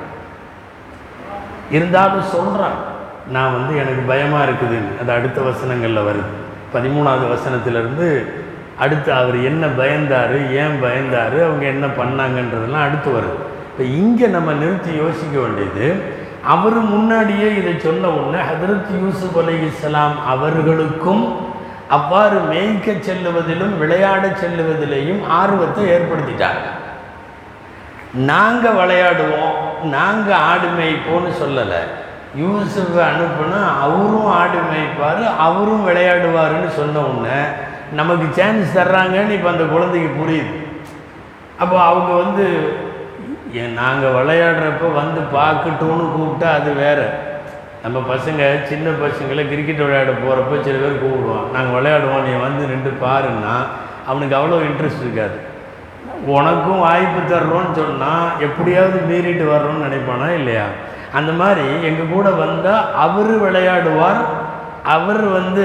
இருந்தாலும் சொல்கிறான் நான் வந்து எனக்கு பயமாக இருக்குதுன்னு. அது அடுத்த வசனங்களில் வருது. பதிமூணாவது வசனத்திலிருந்து அடுத்து அவர் என்ன பயந்தார் ஏன் பயந்தார் அவங்க என்ன பண்ணாங்கன்றதெல்லாம் அடுத்து வருது. இப்போ இங்கே நம்ம நிறுத்தி யோசிக்க வேண்டியது அவர் முன்னாடியே இதை சொன்ன உடனே ஹதரத் யூசுப் அலைஹிஸ்ஸலாம் அவர்களுக்கும் அவ்வாறு மேய்க்க செல்லுவதிலும் விளையாட செல்லுவதிலேயும் ஆர்வத்தை ஏற்படுத்திட்டாங்க. நாங்கள் விளையாடுவோம் நாங்கள் ஆடு மேய்ப்போம்னு சொல்லலை. யூசுஃபை அனுப்புனா அவரும் ஆடு மேய்ப்பார் அவரும் விளையாடுவாருன்னு சொன்ன உடனே நமக்கு சான்ஸ் தர்றாங்கன்னு இப்போ அந்த குழந்தைக்கு புரியுது. அப்போ அவங்க வந்து நாங்கள் விளையாடுறப்ப வந்து பார்க்கட்டும்னு கூப்பிட்டா அது வேற. நம்ம பசங்க சின்ன பசங்களை கிரிக்கெட் விளையாட போகிறப்ப சில பேர் கூப்பிடுவான் நாங்கள் விளையாடுவோம் நீ வந்து நின்று பாருன்னா அவனுக்கு அவ்வளோ இன்ட்ரெஸ்ட் இருக்காது. உனக்கும் வாய்ப்பு தர்றோன்னு சொன்னால் எப்படியாவது மீறிட்டு வர்றோம்னு நினைப்பானா இல்லையா? அந்த மாதிரி எங்கள் கூட வந்தால் அவர் விளையாடுவார் அவர் வந்து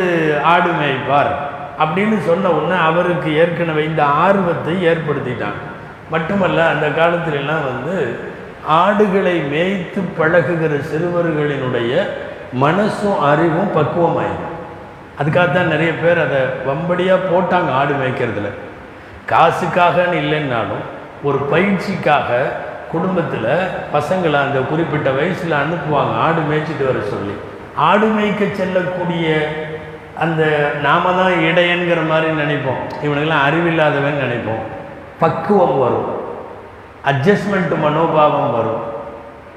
ஆடு மேய்ப்பார். அப்படின்னு சொன்ன உடனே அவருக்கு ஏற்கனவே இந்த ஆர்வத்தை ஏற்படுத்திட்டாங்க. மட்டுமல்ல அந்த காலத்திலெல்லாம் வந்து ஆடுகளை மேய்த்து பழகுகிற சிறுவர்களினுடைய மனசும் அறிவும் பக்குவமாயிடும் அதுக்காகத்தான் நிறைய பேர் அதை வம்படியாக போட்டாங்க ஆடு மேய்க்கிறதுல. காசுக்காகன்னு இல்லைன்னாலும் ஒரு பயிற்சிக்காக குடும்பத்தில் பசங்களை அந்த குறிப்பிட்ட வயசில் அனுப்புவாங்க ஆடு மேய்ச்சிட்டு வர சொல்லி. ஆடு மேய்க்க செல்லக்கூடிய அந்த நாம தான் இடையன்கிற மாதிரி நினைப்போம். இவனுக்கெல்லாம் அறிவில்லாதவன் நினைப்போம். பக்குவம் வரும். அட்ஜஸ்ட்மெண்ட் மனோபாவம் வரும்.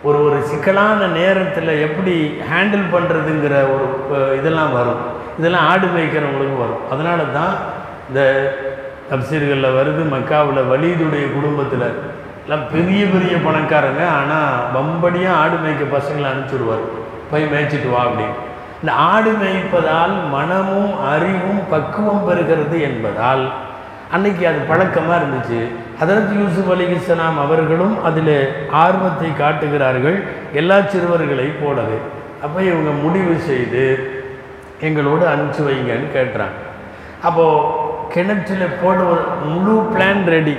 ஒரு ஒரு சிக்கலான நேரத்தில் எப்படி ஹேண்டில் பண்ணுறதுங்கிற ஒரு இதெல்லாம் வரும். இதெல்லாம் ஆடு மேய்க்கிறவங்களுக்கு வரும். அதனால தான் இந்த தப்சீர்களில் வருது மக்காவில் வலிதுடைய குடும்பத்தில். எல்லாம் பெரிய பெரிய பணக்காரங்க. ஆனால் வம்படியாக ஆடு மேய்க்க பசங்களை அனுப்பிச்சுடுவார். போய் மேய்ச்சிட்டு வா அப்படின்னு. இந்த ஆடு மேய்ப்பதால் மனமும் அறிவும் பக்குவம் பெறுகிறது என்பதால் அன்னைக்கு அது பழக்கமாக இருந்துச்சு. ஹதரத் யூசுப் அலிகிஸ்லாம் அவர்களும் அதில் ஆர்வத்தை காட்டுகிறார்கள். எல்லா சிறுவர்களை போலவே. அப்போ இவங்க முடிவு செய்து எங்களோடு அனுப்பிச்சு வைங்கன்னு கேட்டுறாங்க அப்போது கிணற்றில் போடுவது முழு பிளான் ரெடி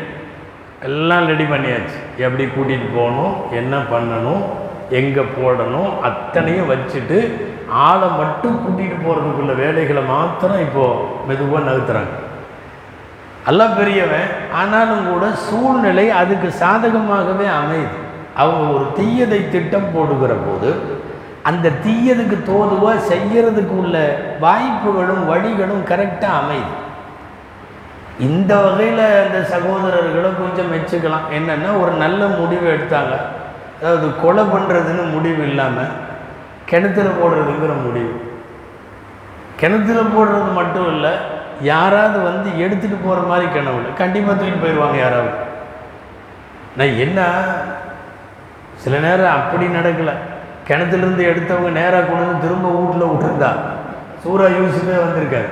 எல்லாம் ரெடி பண்ணியாச்சு. எப்படி கூட்டிகிட்டு போகணும்? என்ன பண்ணணும்? எங்கே போடணும் அத்தனையும் வச்சுட்டு ஆளை மட்டும் கூட்டிகிட்டு போகிறதுக்குள்ள வேலைகளை மாத்திரம் இப்போது மெதுவாக நகர்த்துறாங்க. எல்லாம் பெரியவன் ஆனாலும் கூட சூழ்நிலை அதுக்கு சாதகமாகவே அமையுது. அவங்க ஒரு தீயதை திட்டம் போடுகிற போது அந்த தீயதுக்கு தோதுவாக செய்கிறதுக்கு உள்ள வாய்ப்புகளும் வழிகளும் கரெக்டாக அமையுது. இந்த வகையில் அந்த சகோதரர்களை கொஞ்சம் மெச்சுக்கலாம். என்னென்னா ஒரு நல்ல முடிவு எடுத்தாங்க. அதாவது கொலை பண்ணுறதுன்னு முடிவு இல்லாமல் கிணத்துல போடுறதுங்கிற முடிவு. கிணத்துல போடுறது மட்டும் இல்லை யாராவது வந்து எடுத்துகிட்டு போகிற மாதிரி கிணவு இல்லை கண்டிப்பாக தூக்கிட்டு போயிடுவாங்க யாராவது. நான் என்ன சில நேரம் அப்படி நடக்கலை. கிணத்துலேருந்து எடுத்தவங்க நேராக கொண்டு வந்து திரும்ப வீட்டில் விட்டுருந்தா சூறா யூஸுமே வந்திருக்காரு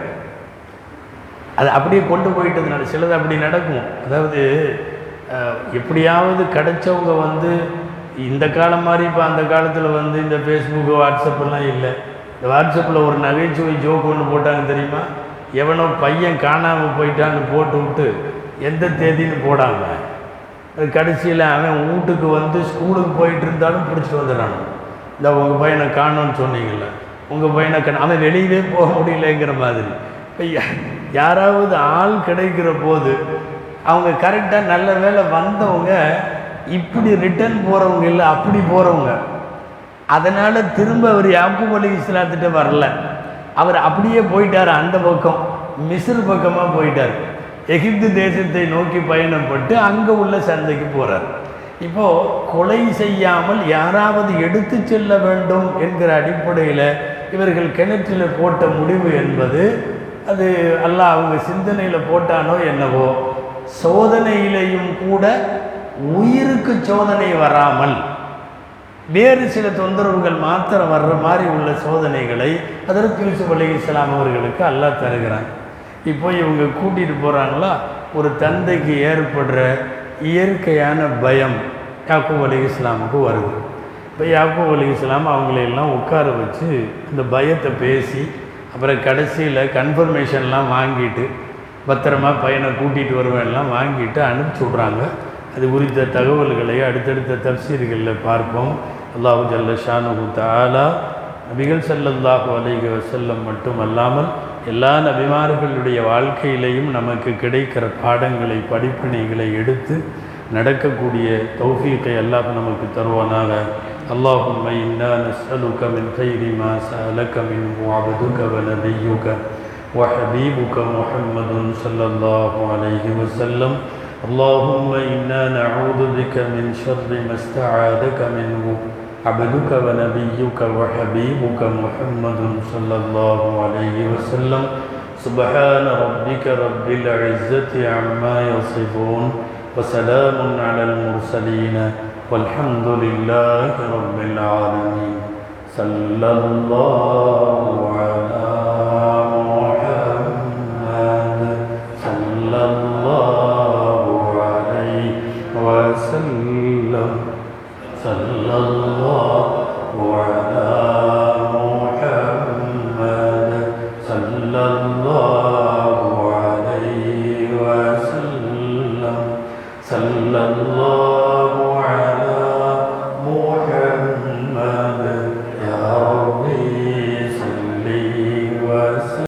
அது அப்படியே கொண்டு போயிட்டதுனால சிலது அப்படி நடக்கும். அதாவது எப்படியாவது கிடைச்சவங்க வந்து இந்த காலம் மாதிரி இப்போ அந்த காலத்தில் வந்து இந்த ஃபேஸ்புக்கு வாட்ஸ்அப்பெல்லாம் இல்லை. இந்த வாட்ஸ்அப்பில் ஒரு நகைச்சுவை ஜோக் ஒன்று போட்டாங்க தெரியுமா? எவனோ பையன் காணாமல் போயிட்டான்னு போட்டு விட்டு எந்த தேதின்னு போடாமல் அது கடைசியில் அவன் வீட்டுக்கு வந்து ஸ்கூலுக்கு போயிட்டு இருந்தாலும் பிடிச்சிட்டு வந்துடுறான். இந்த உங்கள் பையனை காணோன்னு சொன்னீங்கல்ல. உங்கள் பையனை கண் அவன் வெளியவே போக முடியலைங்கிற மாதிரி. இப்போ யாராவது ஆள் கிடைக்கிற போது அவங்க கரெக்டாக நல்ல வேளை வந்தவங்க இப்படி ரிட்டர்ன் போகிறவங்க இல்லை அப்படி போகிறவங்க அதனால் திரும்ப அவர் யாக்கூப் அலி இஸ்லாத்திட்ட வரல. அவர் அப்படியே போயிட்டார் அந்த பக்கம். மிஸ்ர் பக்கமாக போயிட்டார். எகிப்து தேசத்தை நோக்கி பயணப்பட்டு அங்கே உள்ள சந்தைக்கு போகிறார் இப்போது கொலை செய்யாமல் யாராவது எடுத்து செல்ல வேண்டும் என்கிற அடிப்படையில் இவர்கள் கிணற்றில் போட்ட முடிவு என்பது அது அல்ல அவங்க சிந்தனையில் போட்டானோ என்னவோ சோதனையிலையும் கூட உயிருக்கு சோதனை வராமல் வேறு சில தொந்தரவுகள் மாத்திரம் வர்ற மாதிரி உள்ள சோதனைகளை அதற்கு யூசுப் அலி இஸ்லாம் அவர்களுக்கு அல்லாஹ் தருகிறாங்க இப்போ இவங்க கூட்டிகிட்டு போகிறாங்களா ஒரு தந்தைக்கு ஏற்படுற இயற்கையான பயம் யாக்கூப் அலி இஸ்லாமுக்கு வருது. இப்போ யாக்கூப் அலி இஸ்லாம் அவங்களையெல்லாம் உட்கார வச்சு இந்த பயத்தை பேசி அப்புறம் கடைசியில் கன்ஃபர்மேஷன்லாம் வாங்கிட்டு பத்திரமா பையனை கூட்டிகிட்டு வருவேன்லாம் வாங்கிட்டு அனுப்பிச்சி விட்றாங்க. அது குறித்த தகவல்களை அடுத்தடுத்த தப்சீர்களில் பார்ப்போம் அல்லாஹு ஜல்ல ஷானு தாலா நபிகள் ஸல்லல்லாஹு அலைஹி வஸல்லம் மட்டுமல்லாமல் எல்லா நபிமார்களுடைய வாழ்க்கையிலையும் நமக்கு கிடைக்கிற பாடங்களை படிப்பினைகளை எடுத்து நடக்கக்கூடிய தௌஃபீக்கை அல்லாஹ் நமக்கு தருவானாக اللهم إنا نسألك من خير ما سألك منه عبدك ونبيك وحبيبك محمد صلى الله عليه وسلم اللهم إنا نعوذ بك من شر ما استعاذك منه. عبدك ونبيك وحبيبك محمد صلى الله عليه وسلم. سبحان ربك رب العزة عما يصفون وسلام على المرسلين والحمد لله رب العالمين. صلى الله على